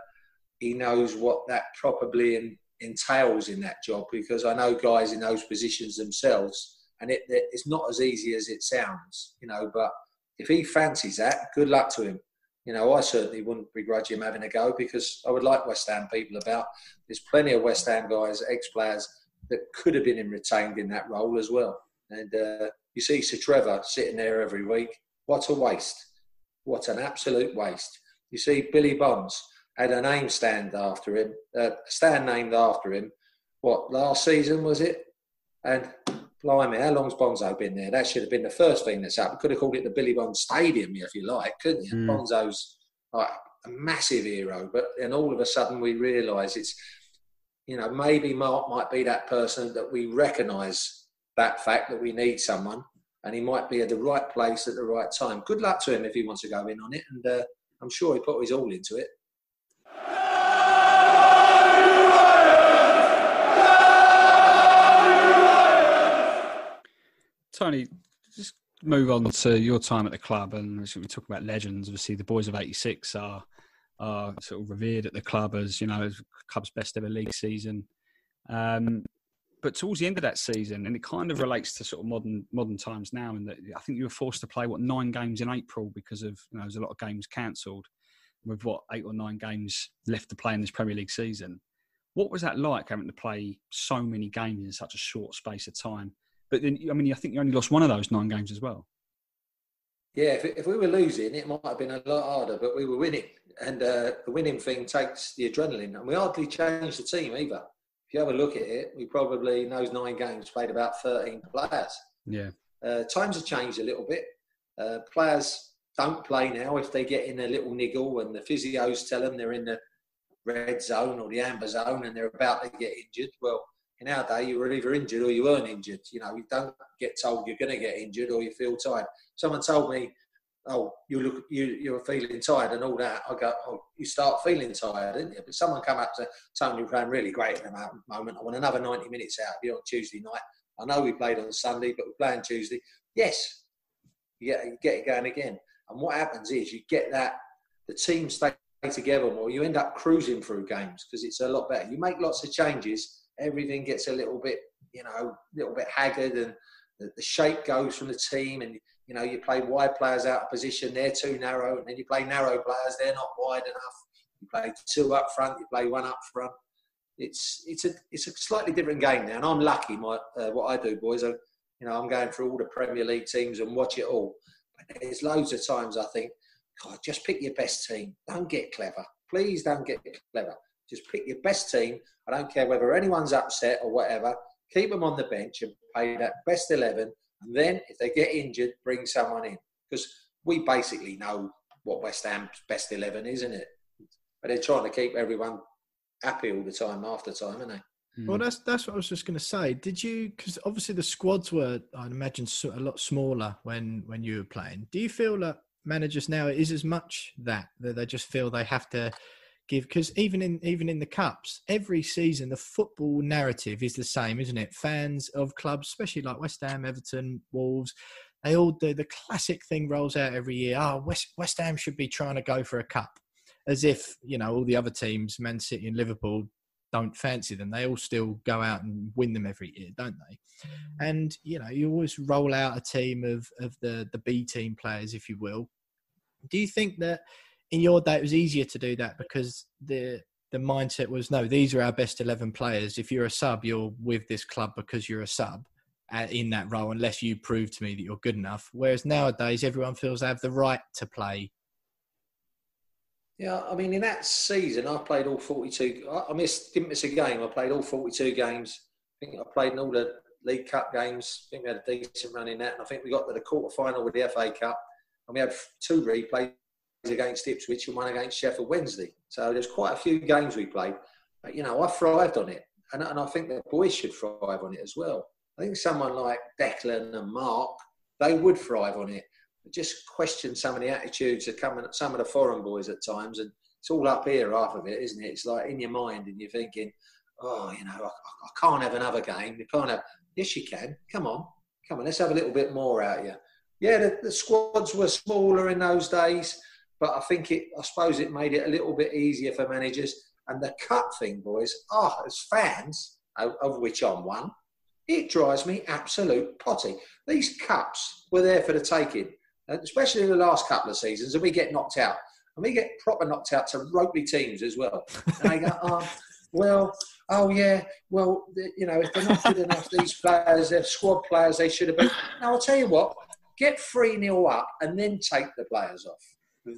he knows what that probably in, entails in that job because I know guys in those positions themselves, and it, it's not as easy as it sounds, you know. But if he fancies that, good luck to him. You know, I certainly wouldn't begrudge him having a go because I would like West Ham people about. There's plenty of West Ham guys, ex-players that could have been retained in that role as well. And uh, you see Sir Trevor sitting there every week. What a waste. What an absolute waste. You see, Billy Bonds had a name stand after him, uh, stand named after him. What, last season was it? And blimey, how long's Bonzo been there? That should have been the first thing that's happened. Could have called it the Billy Bonds Stadium, if you like, couldn't you? Mm. Bonzo's like a massive hero, but then all of a sudden we realise it's, you know, maybe Mark might be that person that we recognise that fact that we need someone, and he might be at the right place at the right time. Good luck to him if he wants to go in on it, and uh, I'm sure he put his all into it. Tony, just move on to your time at the club, and we talk about legends. Obviously, the boys of '86 are are sort of revered at the club as you know as club's best ever league season. Um, but towards the end of that season, and it kind of relates to sort of modern modern times now, and that I think you were forced to play what nine games in April because of you know there's a lot of games cancelled, with what eight or nine games left to play in this Premier League season. What was that like having to play so many games in such a short space of time? But then, I mean, I think you only lost one of those nine games as well. Yeah, if, if we were losing, it might have been a lot harder, but we were winning. And uh, the winning thing takes the adrenaline. And we hardly changed the team either. If you have a look at it, we probably, in those nine games, played about 13 players. Yeah. Uh, times have changed a little bit. Uh, players don't play now if they get in a little niggle and the physios tell them they're in the red zone or the amber zone and they're about to get injured. Well, in our day, you were either injured or you weren't injured. You know, you don't get told you're going to get injured or you feel tired. Someone told me, "Oh, you look, you you're feeling tired and all that." I go, "Oh, you start feeling tired, didn't you?" But someone come up to Tony, we're playing really great at the moment. I want another 90 minutes out of you on Tuesday night. I know we played on Sunday, but we're playing Tuesday. Yes, you get, you get it going again. And what happens is you get that the team stay together more. You end up cruising through games because it's a lot better. You make lots of changes everything gets a little bit, you know, a little bit haggard and the, the, shape goes from the team and, you know, you play wide players out of position, they're too narrow, and then you play narrow players, they're not wide enough. You play two up front, you play one up front. It's it's a it's a slightly different game now, and I'm lucky. My uh, what I do, boys, I, you know, I'm going through all the Premier League teams and watch it all. But there's loads of times I think, God, just pick your best team. Don't get clever. Please don't get clever. Just pick your best team. I don't care whether anyone's upset or whatever. Keep them on the bench and play that best 11. And then if they get injured, bring someone in. Because we basically know what West Ham's best 11 is, isn't it? But they're trying to keep everyone happy all the time after time, aren't they? Hmm. Well, that's that's what I was just going to say. Did you? Because obviously the squads were, I'd imagine, a lot smaller when when you were playing. Do you feel that managers now is as much that that they just feel they have to give because even in even in the cups every season the football narrative is the same isn't it? Fans of clubs especially like west ham everton wolves they all do the classic thing rolls out every year oh west west ham should be trying to go for a cup as if you know all the other teams man city and liverpool don't fancy them. They all still go out and win them every year don't they? And you know you always roll out a team of of the the b team players if you will. Do you think that in your day it was easier to do that because the the mindset was no these are our best 11 players. If you're a sub you're with this club because you're a sub uh, in that role unless you prove to me that you're good enough. Whereas nowadays everyone feels they have the right to play. Yeah i mean in that season i played all 42 i missed didn't miss a game. I played all 42 games. I think i played in all the league cup games. I think we had a decent run in that and i think we got to the quarter final with the fa cup and we had two replays against Ipswich and one against Sheffield Wednesday. So there's quite a few games we played. But, you know, I thrived on it. And, and I think the boys should thrive on it as well. I think someone like Declan and Mark, they would thrive on it. Just question some of the attitudes of coming, some of the foreign boys at times. And it's all up here, half of it, isn't it? It's like in your mind and you're thinking, oh, you know, I, I can't have another game. You can't have, yes, you can. Come on. Come on, let's have a little bit more out of you. Yeah, the, the squads were smaller in those days but I think it, I suppose it made it a little bit easier for managers. And the cut thing, boys, ah, oh, as fans, of which I'm one, it drives me absolute potty. These cups were there for the taking, especially in the last couple of seasons, and we get knocked out. And we get proper knocked out to ropey teams as well. And they go, oh, well, oh yeah, well, you know, if they're not good enough, these players, they're squad players, they should have been. Now, I'll tell you what, Get 3 0 up and then take the players off.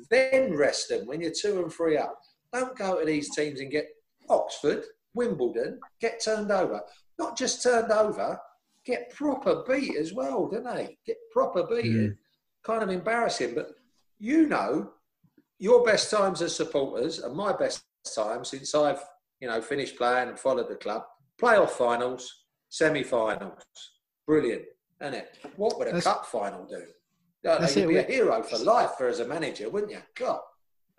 Then rest them when you're two and three up. Don't go to these teams and get Oxford, Wimbledon, get turned over. Not just turned over, get proper beat as well, don't they? Get proper beat. Mm. Kind of embarrassing, but you know, your best times as supporters and my best time since I've you know finished playing and followed the club. Playoff finals, semi-finals, brilliant, isn't it? What would a That's, cup final do? You'd be a hero for life for as a manager, wouldn't you? God.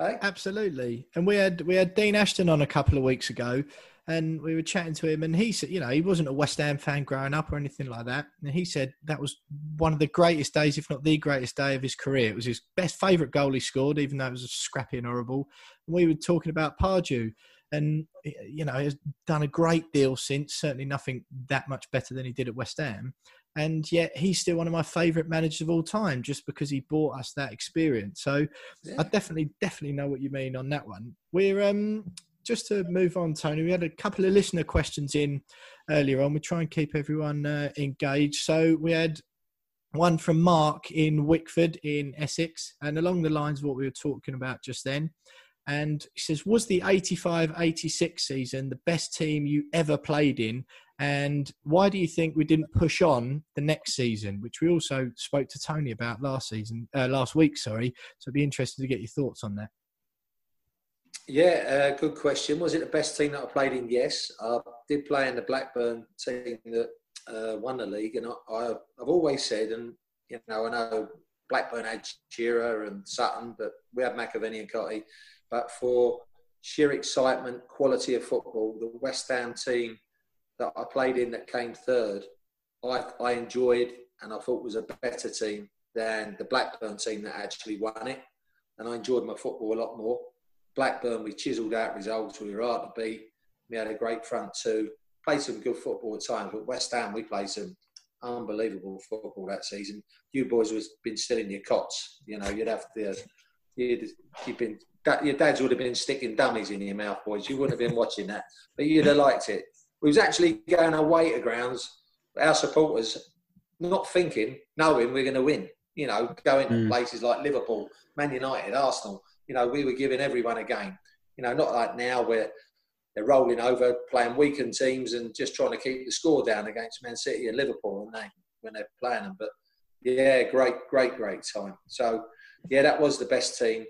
Absolutely. And we had we had Dean Ashton on a couple of weeks ago, and we were chatting to him, and he said, you know, he wasn't a West Ham fan growing up or anything like that. And he said that was one of the greatest days, if not the greatest day of his career. It was his best favourite goal he scored, even though it was scrappy and horrible. And we were talking about Pardew, and you know, he's done a great deal since. Certainly, nothing that much better than he did at West Ham and yet he's still one of my favourite managers of all time just because he brought us that experience. So yeah. I definitely, definitely know what you mean on that one. We're um just to move on, Tony. We had a couple of listener questions in earlier on. We try and keep everyone uh, engaged. So we had one from Mark in Wickford in Essex, and along the lines of what we were talking about just then. And he says, Was the 85 86 season the best team you ever played in? And why do you think we didn't push on the next season, which we also spoke to Tony about last season, uh, last week? Sorry. So it'd be interesting to get your thoughts on that. Yeah, uh, good question. Was it the best team that I played in? Yes, I did play in the Blackburn team that uh, won the league, and I, have always said, and you know, I know Blackburn had Shearer and Sutton, but we had McAvennie and Cottee. But for sheer excitement, quality of football, the West Ham team that I played in that came third, I, I enjoyed and I thought was a better team than the Blackburn team that actually won it. And I enjoyed my football a lot more. Blackburn, we chiselled out results. We were hard to beat. We had a great front two. Played some good football at times, but West Ham, we played some unbelievable football that season. You boys was been still in your cots. You know, you'd have to, you'd, you'd been, your dads would have been sticking dummies in your mouth, boys. You wouldn't have been watching that, but you'd have liked it we was actually going away to grounds, our supporters not thinking, knowing we're going to win. You know, going to mm. places like Liverpool, Man United, Arsenal. You know, we were giving everyone a game. You know, not like now where they're rolling over, playing weakened teams, and just trying to keep the score down against Man City and Liverpool when they when they're playing them. But yeah, great, great, great time. So yeah, that was the best team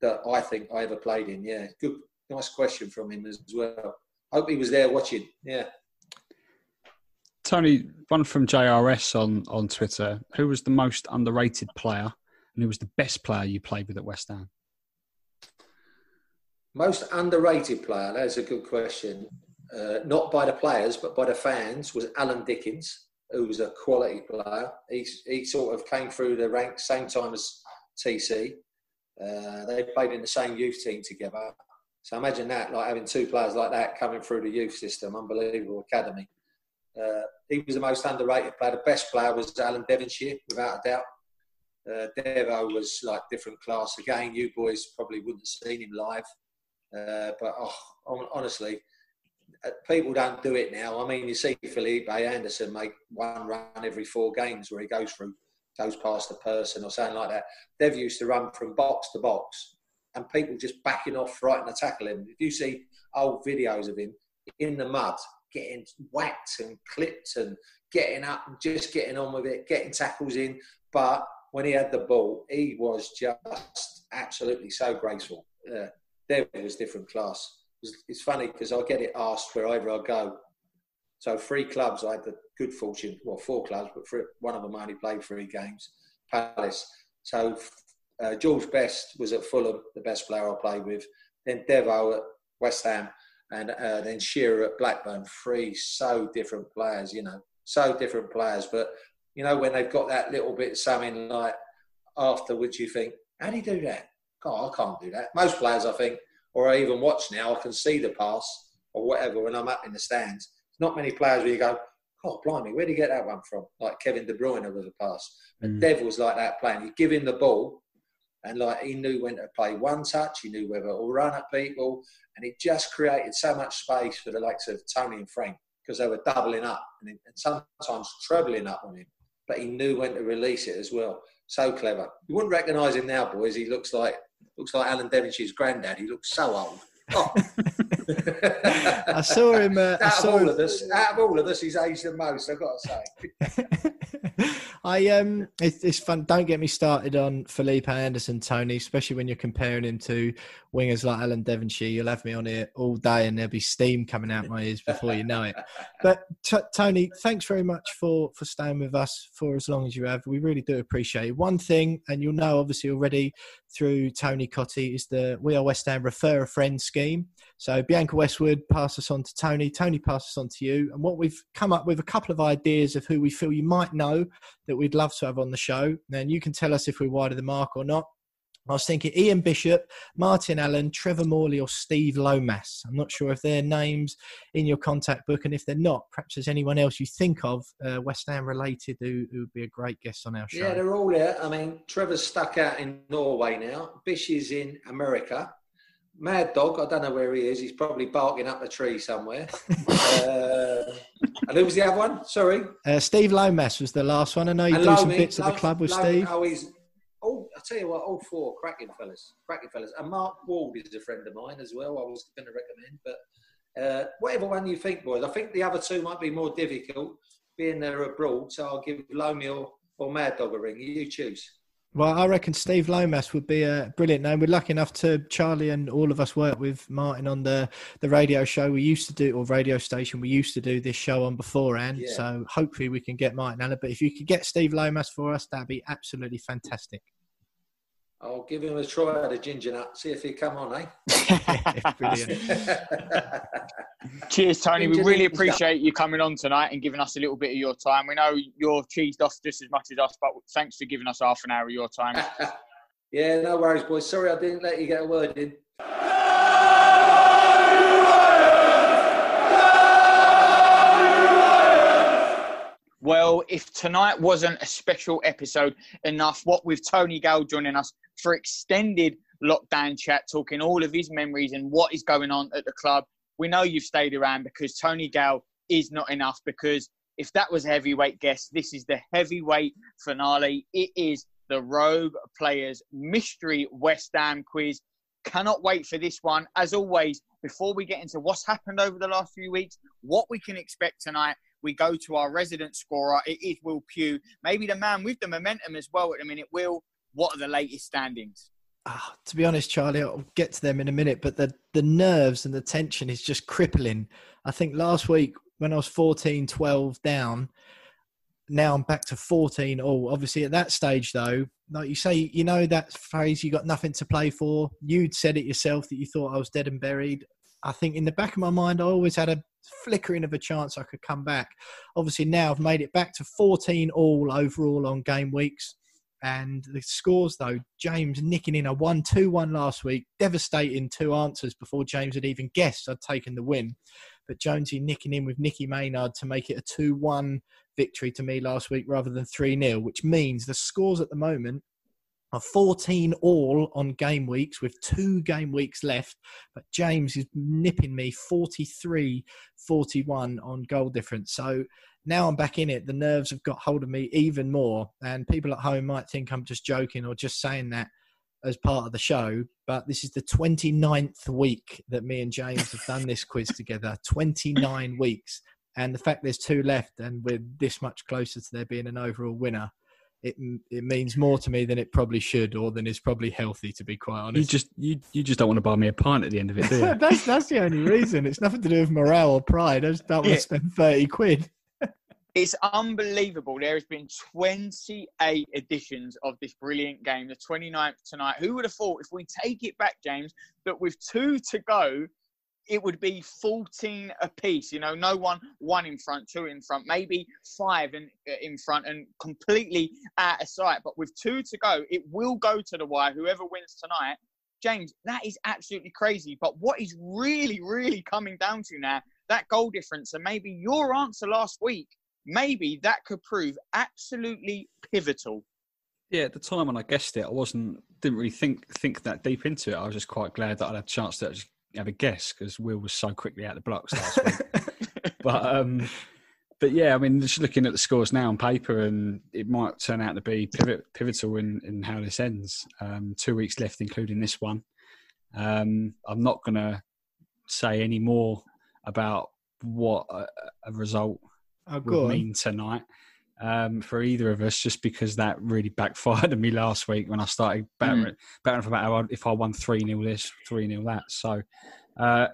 that I think I ever played in. Yeah, good, nice question from him as well hope he was there watching. Yeah. Tony, one from JRS on, on Twitter. Who was the most underrated player and who was the best player you played with at West Ham? Most underrated player, that's a good question. Uh, not by the players, but by the fans, was Alan Dickens, who was a quality player. He, he sort of came through the ranks same time as TC. Uh, they played in the same youth team together. So imagine that, like having two players like that coming through the youth system, unbelievable academy. Uh, he was the most underrated player. The best player was Alan Devonshire, without a doubt. Uh, Devo was like different class. Again, you boys probably wouldn't have seen him live. Uh, but oh, honestly, uh, people don't do it now. I mean, you see Felipe Anderson make one run every four games where he goes through, goes past a person or something like that. Dev used to run from box to box and people just backing off right and tackle him. If you see old videos of him in the mud, getting whacked and clipped and getting up and just getting on with it, getting tackles in. But when he had the ball, he was just absolutely so graceful. Uh, there was different class. It's, it's funny because I get it asked wherever I go. So three clubs, I had the good fortune, well, four clubs, but three, one of them I only played three games. Palace. So uh, George Best was at Fulham, the best player I played with. Then Devo at West Ham, and uh, then Shearer at Blackburn. Three so different players, you know, so different players. But you know, when they've got that little bit something like afterwards, you think, how do you do that? God, I can't do that. Most players, I think, or I even watch now, I can see the pass or whatever when I'm up in the stands. not many players where you go, oh, blimey, where did you get that one from? Like Kevin De Bruyne with a pass. And mm. Dev was like that playing. You give him the ball, and like he knew when to play one touch, he knew whether to run at people, and it just created so much space for the likes of Tony and Frank because they were doubling up and, and sometimes trebling up on him. but he knew when to release it as well. So clever. You wouldn't recognise him now, boys. He looks like looks like Alan Devonshire's granddad. He looks so old. Oh. I saw him. Uh, out I saw of all him, of us, out of all of us, he's aged the most. I've got to say. I um, it's, it's fun. Don't get me started on Felipe Anderson, Tony, especially when you're comparing him to wingers like Alan Devonshire. You'll have me on here all day, and there'll be steam coming out my ears before you know it. But t- Tony, thanks very much for for staying with us for as long as you have. We really do appreciate it. One thing, and you'll know obviously already through Tony Cottee, is the We Are West Ham refer a friend scheme. So Bianca Westwood pass us on to Tony. Tony pass us on to you. And what we've come up with a couple of ideas of who we feel you might know that we'd love to have on the show. Then you can tell us if we're wide of the mark or not. I was thinking Ian Bishop, Martin Allen, Trevor Morley, or Steve Lomas. I'm not sure if they're names in your contact book, and if they're not, perhaps there's anyone else you think of uh, West Ham related who, who would be a great guest on our show. Yeah, they're all there. I mean, Trevor's stuck out in Norway now. Bish is in America. Mad Dog, I don't know where he is. He's probably barking up a tree somewhere. uh, and who was the other one? Sorry. Uh, Steve Lomas was the last one. I know you And do some Lomi- bits at the club with Lo- Steve. Oh, he's. Oh, I tell you what, all four cracking fellas, cracking fellas. And Mark Ward is a friend of mine as well. I was going to recommend, but uh, whatever one you think, boys. I think the other two might be more difficult, being they're abroad. So I'll give Lomi or, or Mad Dog a ring. You choose. Well, I reckon Steve Lomas would be a brilliant name. We're lucky enough to Charlie and all of us work with Martin on the the radio show we used to do or radio station we used to do this show on beforehand. Yeah. So hopefully we can get Martin Allen. But if you could get Steve Lomas for us, that'd be absolutely fantastic. I'll give him a try at a ginger nut. See if he come on, eh? Cheers, Tony. We really appreciate you coming on tonight and giving us a little bit of your time. We know you're cheesed off just as much as us, but thanks for giving us half an hour of your time. yeah, no worries, boys. Sorry I didn't let you get a word in. Well, if tonight wasn't a special episode enough, what with Tony Gale joining us for extended lockdown chat, talking all of his memories and what is going on at the club, we know you've stayed around because Tony Gale is not enough. Because if that was a heavyweight guest, this is the heavyweight finale. It is the Rogue Players Mystery West Ham quiz. Cannot wait for this one. As always, before we get into what's happened over the last few weeks, what we can expect tonight, we go to our resident scorer. It is Will Pugh, maybe the man with the momentum as well at the minute. Will, what are the latest standings? Ah, to be honest, Charlie, I'll get to them in a minute, but the, the nerves and the tension is just crippling. I think last week when I was 14 12 down, now I'm back to 14 all. Obviously, at that stage, though, like you say, you know that phrase, you got nothing to play for. You'd said it yourself that you thought I was dead and buried. I think in the back of my mind, I always had a flickering of a chance I could come back. Obviously, now I've made it back to 14 all overall on game weeks. And the scores, though, James nicking in a 1 2 1 last week, devastating two answers before James had even guessed I'd taken the win. But Jonesy nicking in with Nicky Maynard to make it a 2 1 victory to me last week rather than 3 0, which means the scores at the moment are 14 all on game weeks with two game weeks left. But James is nipping me 43 41 on goal difference. So now I'm back in it. The nerves have got hold of me even more. And people at home might think I'm just joking or just saying that as part of the show. But this is the 29th week that me and James have done this quiz together 29 weeks. And the fact there's two left and we're this much closer to there being an overall winner, it, it means more to me than it probably should or than is probably healthy, to be quite honest. You honest. just you you just don't want to buy me a pint at the end of it, do you? that's, that's the only reason. It's nothing to do with morale or pride. I just don't want Yeah. to spend 30 quid. It's unbelievable. There has been 28 editions of this brilliant game, the 29th tonight. Who would have thought if we take it back, James, that with two to go, it would be 14 apiece. You know, no one, one in front, two in front, maybe five in, uh, in front and completely out of sight. But with two to go, it will go to the wire, whoever wins tonight. James, that is absolutely crazy. But what is really, really coming down to now, that goal difference, and maybe your answer last week, maybe that could prove absolutely pivotal. Yeah, at the time when I guessed it, I wasn't didn't really think think that deep into it. I was just quite glad that I had a chance to have a guess because Will was so quickly out the blocks last week. but um, but yeah, I mean, just looking at the scores now on paper, and it might turn out to be pivot, pivotal in, in how this ends. Um, two weeks left, including this one. Um, I'm not going to say any more about what a, a result Oh, would on. mean tonight um, for either of us, just because that really backfired on me last week when I started battering, battering for about how I- if I won 3 0 this, 3 0 that. So uh,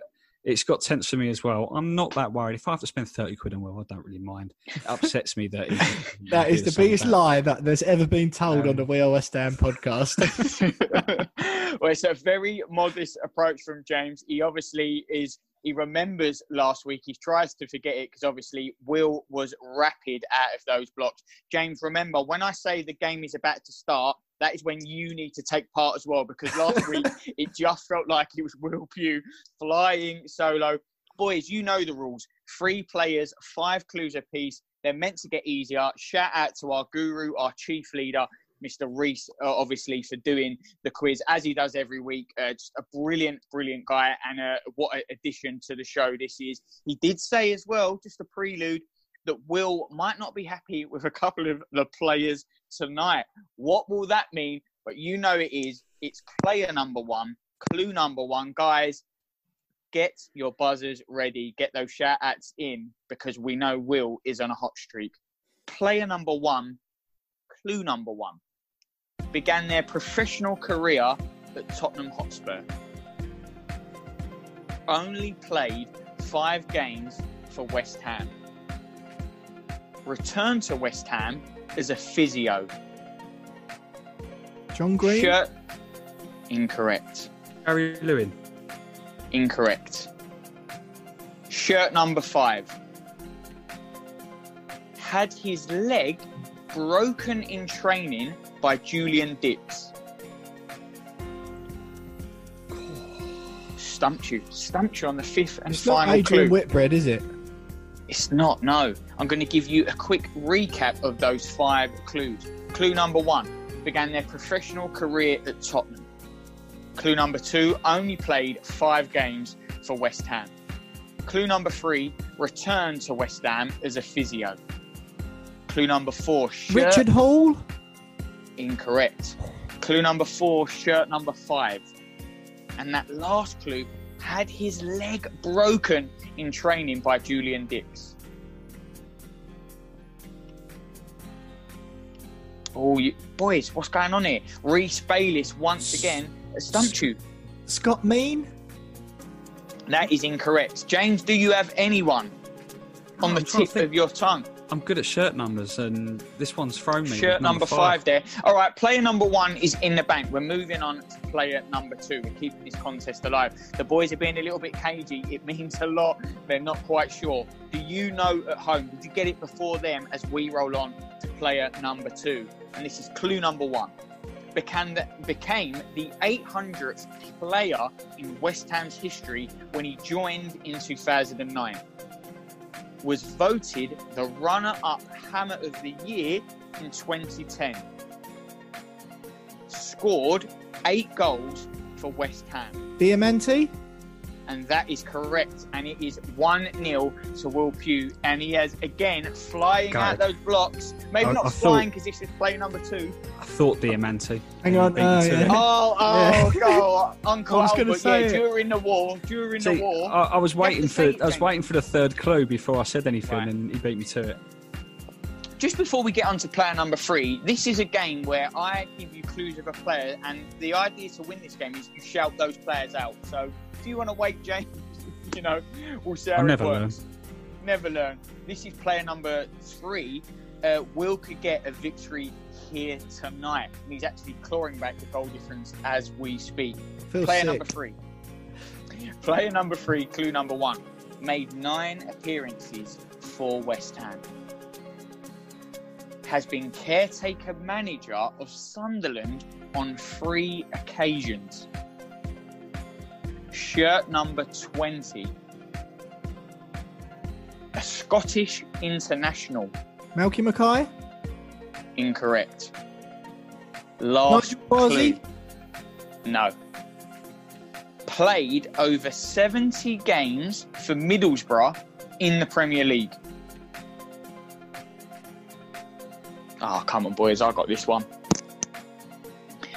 it's got tense for me as well. I'm not that worried. If I have to spend 30 quid on Will, I don't really mind. It upsets me that. that is That he is did the biggest bad. lie that there's ever been told Um, on the We Are West Ham podcast. well, it's a very modest approach from James. He obviously is. He remembers last week. He tries to forget it because obviously Will was rapid out of those blocks. James, remember when I say the game is about to start, that is when you need to take part as well because last week it just felt like it was Will Pugh flying solo. Boys, you know the rules. Three players, five clues apiece. They're meant to get easier. Shout out to our guru, our chief leader, Mr. Reese, uh, obviously, for doing the quiz as he does every week. Uh, just a brilliant, brilliant guy, and uh, what an addition to the show this is. He did say as well, just a prelude, that Will might not be happy with a couple of the players tonight. What will that mean? But you know it is. It's player number one, clue number one. Guys, get your buzzers ready. Get those shout outs in because we know Will is on a hot streak. Player number one, clue number one, began their professional career at Tottenham Hotspur. Only played five games for West Ham. Returned to West Ham as a physio. John Green? Shirt. Incorrect. Harry Lewin. Incorrect. Shirt number five. Had his leg broken in training by Julian Dicks. Stumped you. Stumped you on the fifth and It's not final Adrian clue. Whitbread, is it? It's not, no. I'm going to give you a quick recap of those five clues. Clue number one began their professional career at Tottenham. Clue number two only played five games for West Ham. Clue number three returned to West Ham as a physio. Clue number four shirt Richard Hall? Incorrect. Clue number four shirt number five. And that last clue had his leg broken in training by Julian Dicks. Oh, you, boys, what's going on here? Reese Bayliss once again has stumped you. Scott Mean? That is incorrect. James, do you have anyone on I'm the tip of your tongue? I'm good at shirt numbers, and this one's thrown me. Shirt number five. there. All right, player number one is in the bank. We're moving on to player number two. We're keeping this contest alive. The boys are being a little bit cagey. It means a lot. They're not quite sure. Do you know at home? Did you get it before them as we roll on to player number two? And this is clue number one. Became the, became the 800th player in West Ham's history when he joined in 2009 was voted the runner up Hammer of the Year in 2010. Scored eight goals for West Ham. Diamanti? And that is correct. And it is 1 0 to Will Pugh. And he has again flying God. out those blocks. Maybe I- not I flying thought- because this is play number two. I thought Diamanti. Hang on, he beat me oh, to yeah. it. Oh, oh, go, Uncle I was gonna say yeah, it. during the war, during See, the war. I, I was waiting for say I was waiting for the third clue before I said anything, Right. and he beat me to it. just before we get on to player number three, this is a game where I give you clues of a player, and the idea to win this game is you shout those players out. So if you want to wait, James, you know, we'll see how I'll it never works. Never learn. This is player number three. Uh, Will could get a victory here tonight. And he's actually clawing back the goal difference as we speak. Feels Player sick. number three. Player number three, clue number one, made nine appearances for West Ham. Has been caretaker manager of Sunderland on three occasions. Shirt number 20. A Scottish international. Malky Mackay? Incorrect. Last clue. No. Played over 70 games for Middlesbrough in the Premier League. Oh, come on, boys. I got this one.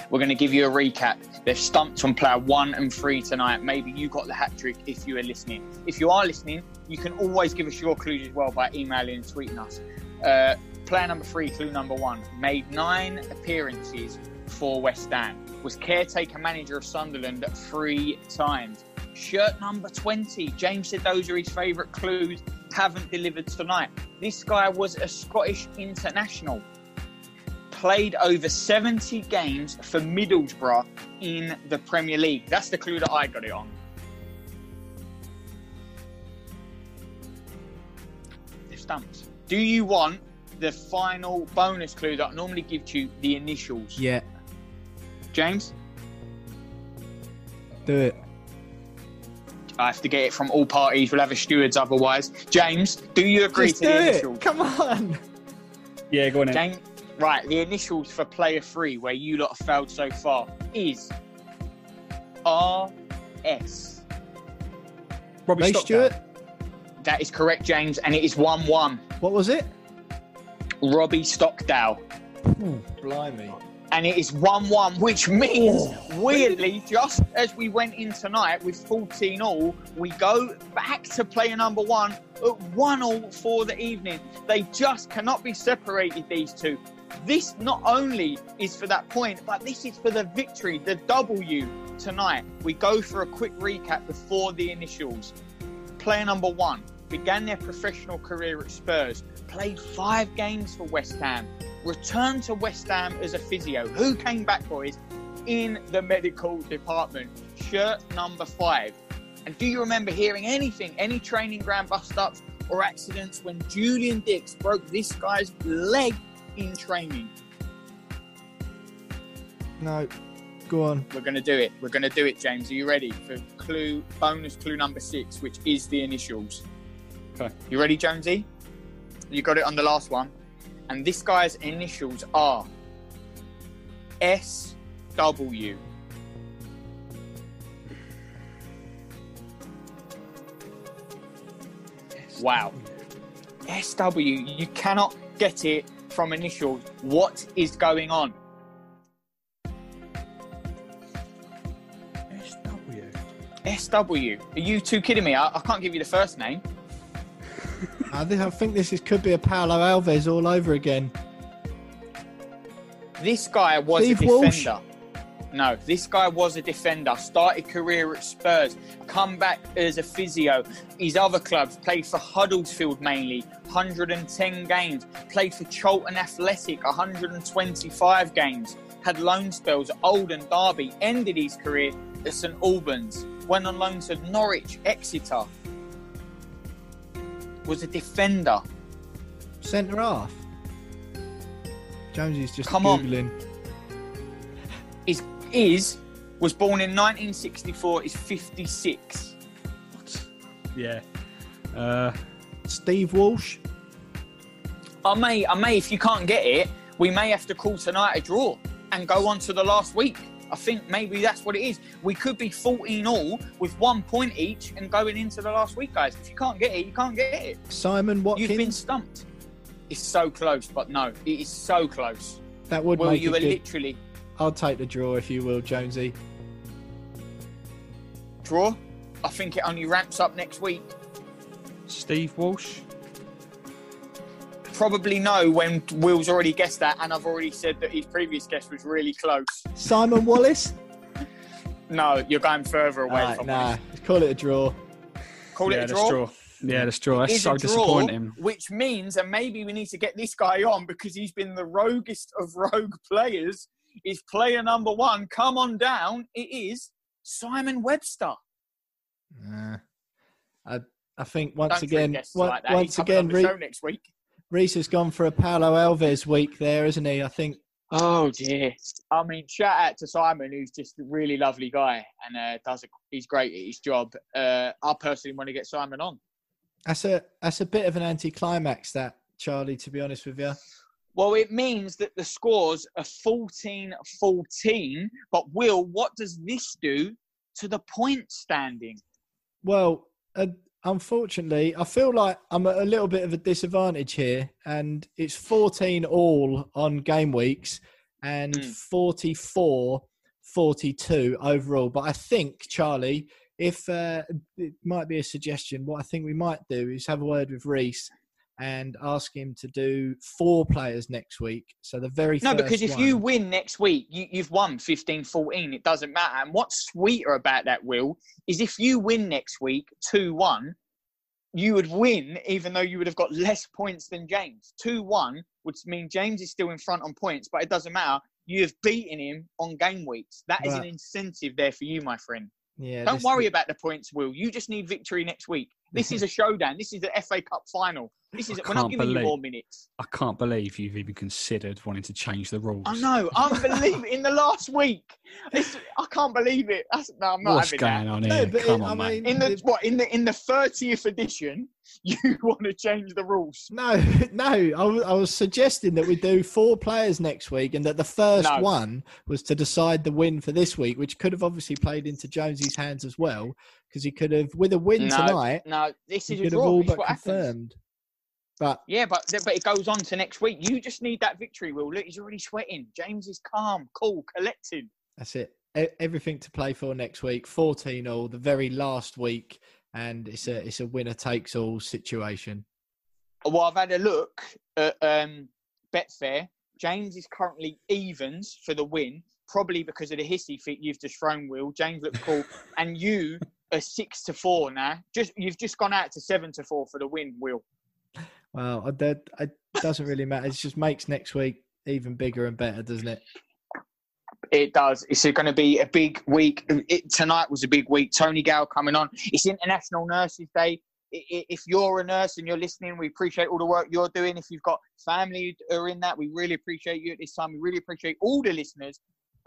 We're going to give you a recap. They've stumped on player one and three tonight. Maybe you got the hat trick if you are listening. If you are listening, you can always give us your clues as well by emailing and tweeting us. Uh, player number three, clue number one, made nine appearances for West Ham. Was caretaker manager of Sunderland three times. Shirt number 20. James said those are his favourite clues. Haven't delivered tonight. This guy was a Scottish international played over 70 games for Middlesbrough in the Premier League. That's the clue that I got it on. Stumps. Do you want the final bonus clue that I normally give to you, the initials? Yeah, James? do it. I have to get it from all parties. We'll have a stewards otherwise. James, do you agree Just to do the it. initials? Come on. Yeah, go on. Then. James, right, the initials for player three, where you lot have failed so far, is RS. Robbie Ray Stockdale. Stewart. That is correct, James, and it is 1 1. What was it? Robbie Stockdale. Blimey. And it is 1 1, which means, oh. weirdly, just as we went in tonight with 14 all, we go back to player number one at 1 all for the evening. They just cannot be separated, these two. This not only is for that point, but this is for the victory, the W tonight. We go for a quick recap before the initials. Player number one began their professional career at Spurs, played five games for West Ham, returned to West Ham as a physio. Who came back, boys? In the medical department. Shirt number five. And do you remember hearing anything, any training ground bust ups or accidents when Julian Dicks broke this guy's leg in training? No. Go on. We're going to do it. We're going to do it, James. Are you ready for clue bonus clue number six, which is the initials? Okay. You ready, Jonesy? You got it on the last one. And this guy's initials are SW. Wow. SW. You cannot get it from initials. What is going on? SW. SW. Are you two kidding me? I, I can't give you the first name. I think, I think this is, could be a Paulo Alves all over again. This guy was Steve a Walsh? defender. No, this guy was a defender. Started career at Spurs. Come back as a physio. His other clubs played for Huddersfield mainly, 110 games. Played for Charlton Athletic, 125 games. Had loan spells at Oldham, Derby. Ended his career at St Albans. Went on loan to Norwich, Exeter. Was a defender. Centre half. Jonesy's just Come on. googling. Is is was born in 1964. Is 56. What? Yeah. Uh, Steve Walsh. I may, I may, if you can't get it, we may have to call tonight a draw and go on to the last week. I think maybe that's what it is. We could be 14 all with one point each and going into the last week, guys. If you can't get it, you can't get it. Simon Watkins. You've been stumped. It's so close, but no, it is so close. that would Well, make you it are good. literally I'll take the draw if you will, Jonesy. draw. I think it only ramps up next week. Steve Walsh. Probably know when Will's already guessed that, and I've already said that his previous guess was really close. Simon Wallace. No, you're going further away Alright, from nah, it. call it a draw. Call yeah, it a draw. draw. Yeah, that's draw. That's is so a draw, disappointing. which means, and maybe we need to get this guy on because he's been the roguest of rogue players. Is player number one? Come on down. It is Simon Webster. Nah. I I think once Don't again, guests on- like that. once He's again, the Re- show next week. Reese has gone for a Paulo Alves week there, isn't he? I think Oh dear. I mean, shout out to Simon, who's just a really lovely guy and uh, does a, he's great at his job. Uh, I personally want to get Simon on. that's a that's a bit of an anticlimax, that Charlie. To be honest with you, Well, it means that the scores are 14 14. But, Will, what does this do to the point standing? well, uh, unfortunately, I feel like I'm at a little bit of a disadvantage here, and it's 14 all on game weeks and Mm. 44 42 overall. But I think, Charlie, if uh, it might be a suggestion, what I think we might do is have a word with Reese and ask him to do four players next week. So the very No, because if you win next week, you, you've won 15 14. It doesn't matter. And what's sweeter about that, Will, is if you win next week 2 1, you would win even though you would have got less points than James. 2 1 would mean James is still in front on points, but it doesn't matter. You have beaten him on game weeks. That is an incentive there for you, my friend. yeah, Don't worry about the points, Will. You just need victory next week. This is a showdown. This is the FA Cup final. This is I we're not can't you believe- more minutes. I can't believe you've even considered wanting to change the rules. I know, unbelievable. In the last week, it's, I can't believe it. That's, no, I'm not What's going that. on No, here? but Come it- on, I mate. mean- In the what? In the in the thirtieth edition, you want to change the rules? No, no. I was, suggesting that we do four players next week, and that the first No. one was to decide the win for this week, which could have obviously played into Jonesy's hands as well, because he could have, with a win No, tonight, No, this he is a could have all This is but what happens. But Yeah, but but it goes on to next week. You just need that victory, Will. Look, he's already sweating. James is calm, cool, collected. that's it. E- Everything to play for next week. Fourteen all, the very last week, and it's a it's a winner takes all situation. Well, I've had a look at um, Betfair. James is currently evens for the win, probably because of the hissy fit you've just thrown, Will. James looks cool, and you are six to four now. Just you've just gone out to seven to four for the win, Will. Well, that it doesn't really matter. It just makes next week even bigger and better, doesn't it? It does. It's going to be a big week. It, tonight was a big week. Tony Gale coming on. It's International Nurses Day. I- i- If you're a nurse and you're listening, we appreciate all the work you're doing. If you've got family who are in that, we really appreciate you at this time. We really appreciate all the listeners,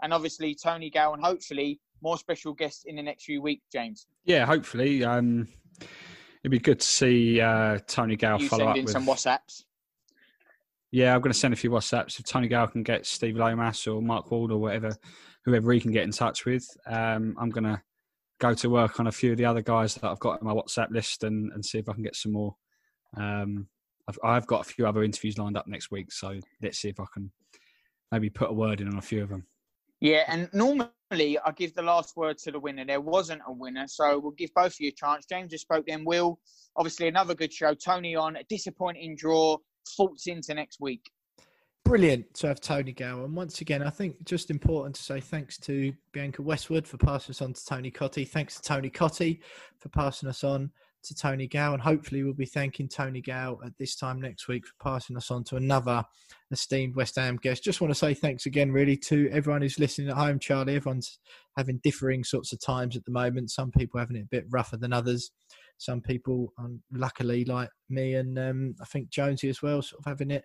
and obviously Tony Gale, and hopefully more special guests in the next few weeks. James, Yeah, hopefully. Um, it'd be good to see uh, Tony Gale you follow send up in with. some WhatsApps. Yeah, I'm going to send a few WhatsApps. If Tony Gale can get Steve Lomas or Mark Ward or whatever, whoever he can get in touch with, um, I'm going to go to work on a few of the other guys that I've got on my WhatsApp list and, and see if I can get some more. Um, I've, I've got a few other interviews lined up next week, so let's see if I can maybe put a word in on a few of them. Yeah, and normally I give the last word to the winner. There wasn't a winner, so we'll give both of you a chance. James just spoke then. Will, obviously another good show. Tony on, a disappointing draw. Thoughts into next week. Brilliant to have Tony Gale. And once again, I think just important to say thanks to Bianca Westwood for passing us on to Tony Cottee. Thanks to Tony Cottee for passing us on to Tony Gale. And hopefully, we'll be thanking Tony Gale at this time next week for passing us on to another esteemed West Ham guest. Just want to say thanks again, really, to everyone who's listening at home, Charlie. Everyone's having differing sorts of times at the moment. Some people having it a bit rougher than others. Some people, um, luckily, like me and um, I think Jonesy as well, sort of having it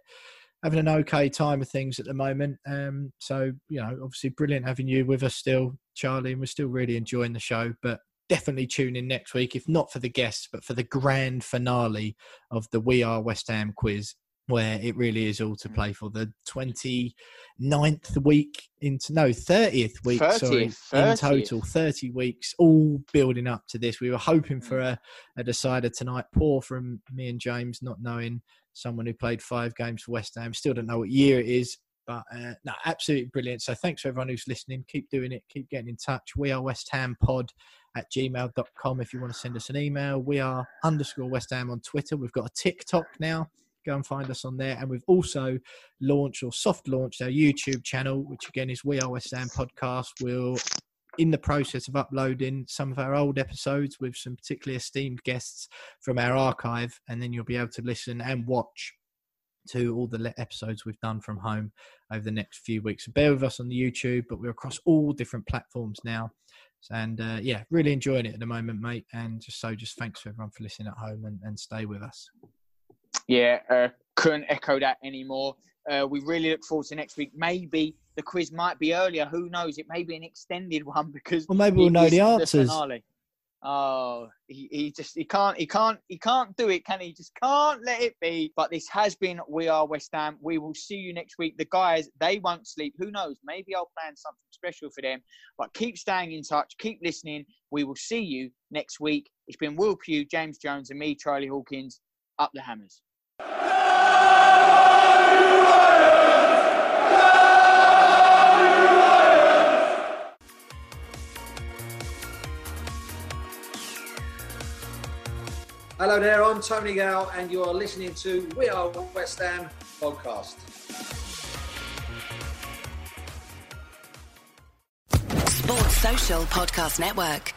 having an okay time of things at the moment. Um, so you know, obviously, brilliant having you with us still, Charlie, and we're still really enjoying the show. But definitely tune in next week, if not for the guests, but for the grand finale of the We Are West Ham quiz, where it really is all to play for. The 29th week into no 30th week 30th, sorry 30th. in total. 30 weeks all building up to this. We were hoping for a, a decider tonight. Poor from me and james not knowing someone who played five games for west ham. Still don't know what year it is but uh, no absolutely brilliant. So thanks for everyone who's listening. Keep doing it. Keep getting in touch. We are west ham pod at gmail.com if you want to send us an email we are underscore west ham on twitter we've got a tiktok now go and find us on there. And we've also launched or soft launched our YouTube channel, which again is We Are West Ham Podcast. We're in the process of uploading some of our old episodes with some particularly esteemed guests from our archive, and then you'll be able to listen and watch to all the episodes we've done from home over the next few weeks. So bear with us on the YouTube, but we're across all different platforms now. And uh, yeah, really enjoying it at the moment, mate. And just so, just thanks to everyone for listening at home and, and stay with us. Yeah, uh, couldn't echo that anymore. Uh, we really look forward to next week. Maybe the quiz might be earlier. Who knows? It may be an extended one because Well, maybe we'll know the answers. finale. Oh, he, he just he can't he can't he can't do it, can he? Just can't let it be. But this has been We Are West Ham. We will see you next week. The guys they won't sleep. Who knows? Maybe I'll plan something special for them. But keep staying in touch. Keep listening. We will see you next week. It's been Will Pugh, James Jones, and me, Charlie Hawkins. Up the hammers. Hello there, I'm Tony Gale, and you are listening to We Are West Ham podcast. Sports Social Podcast Network.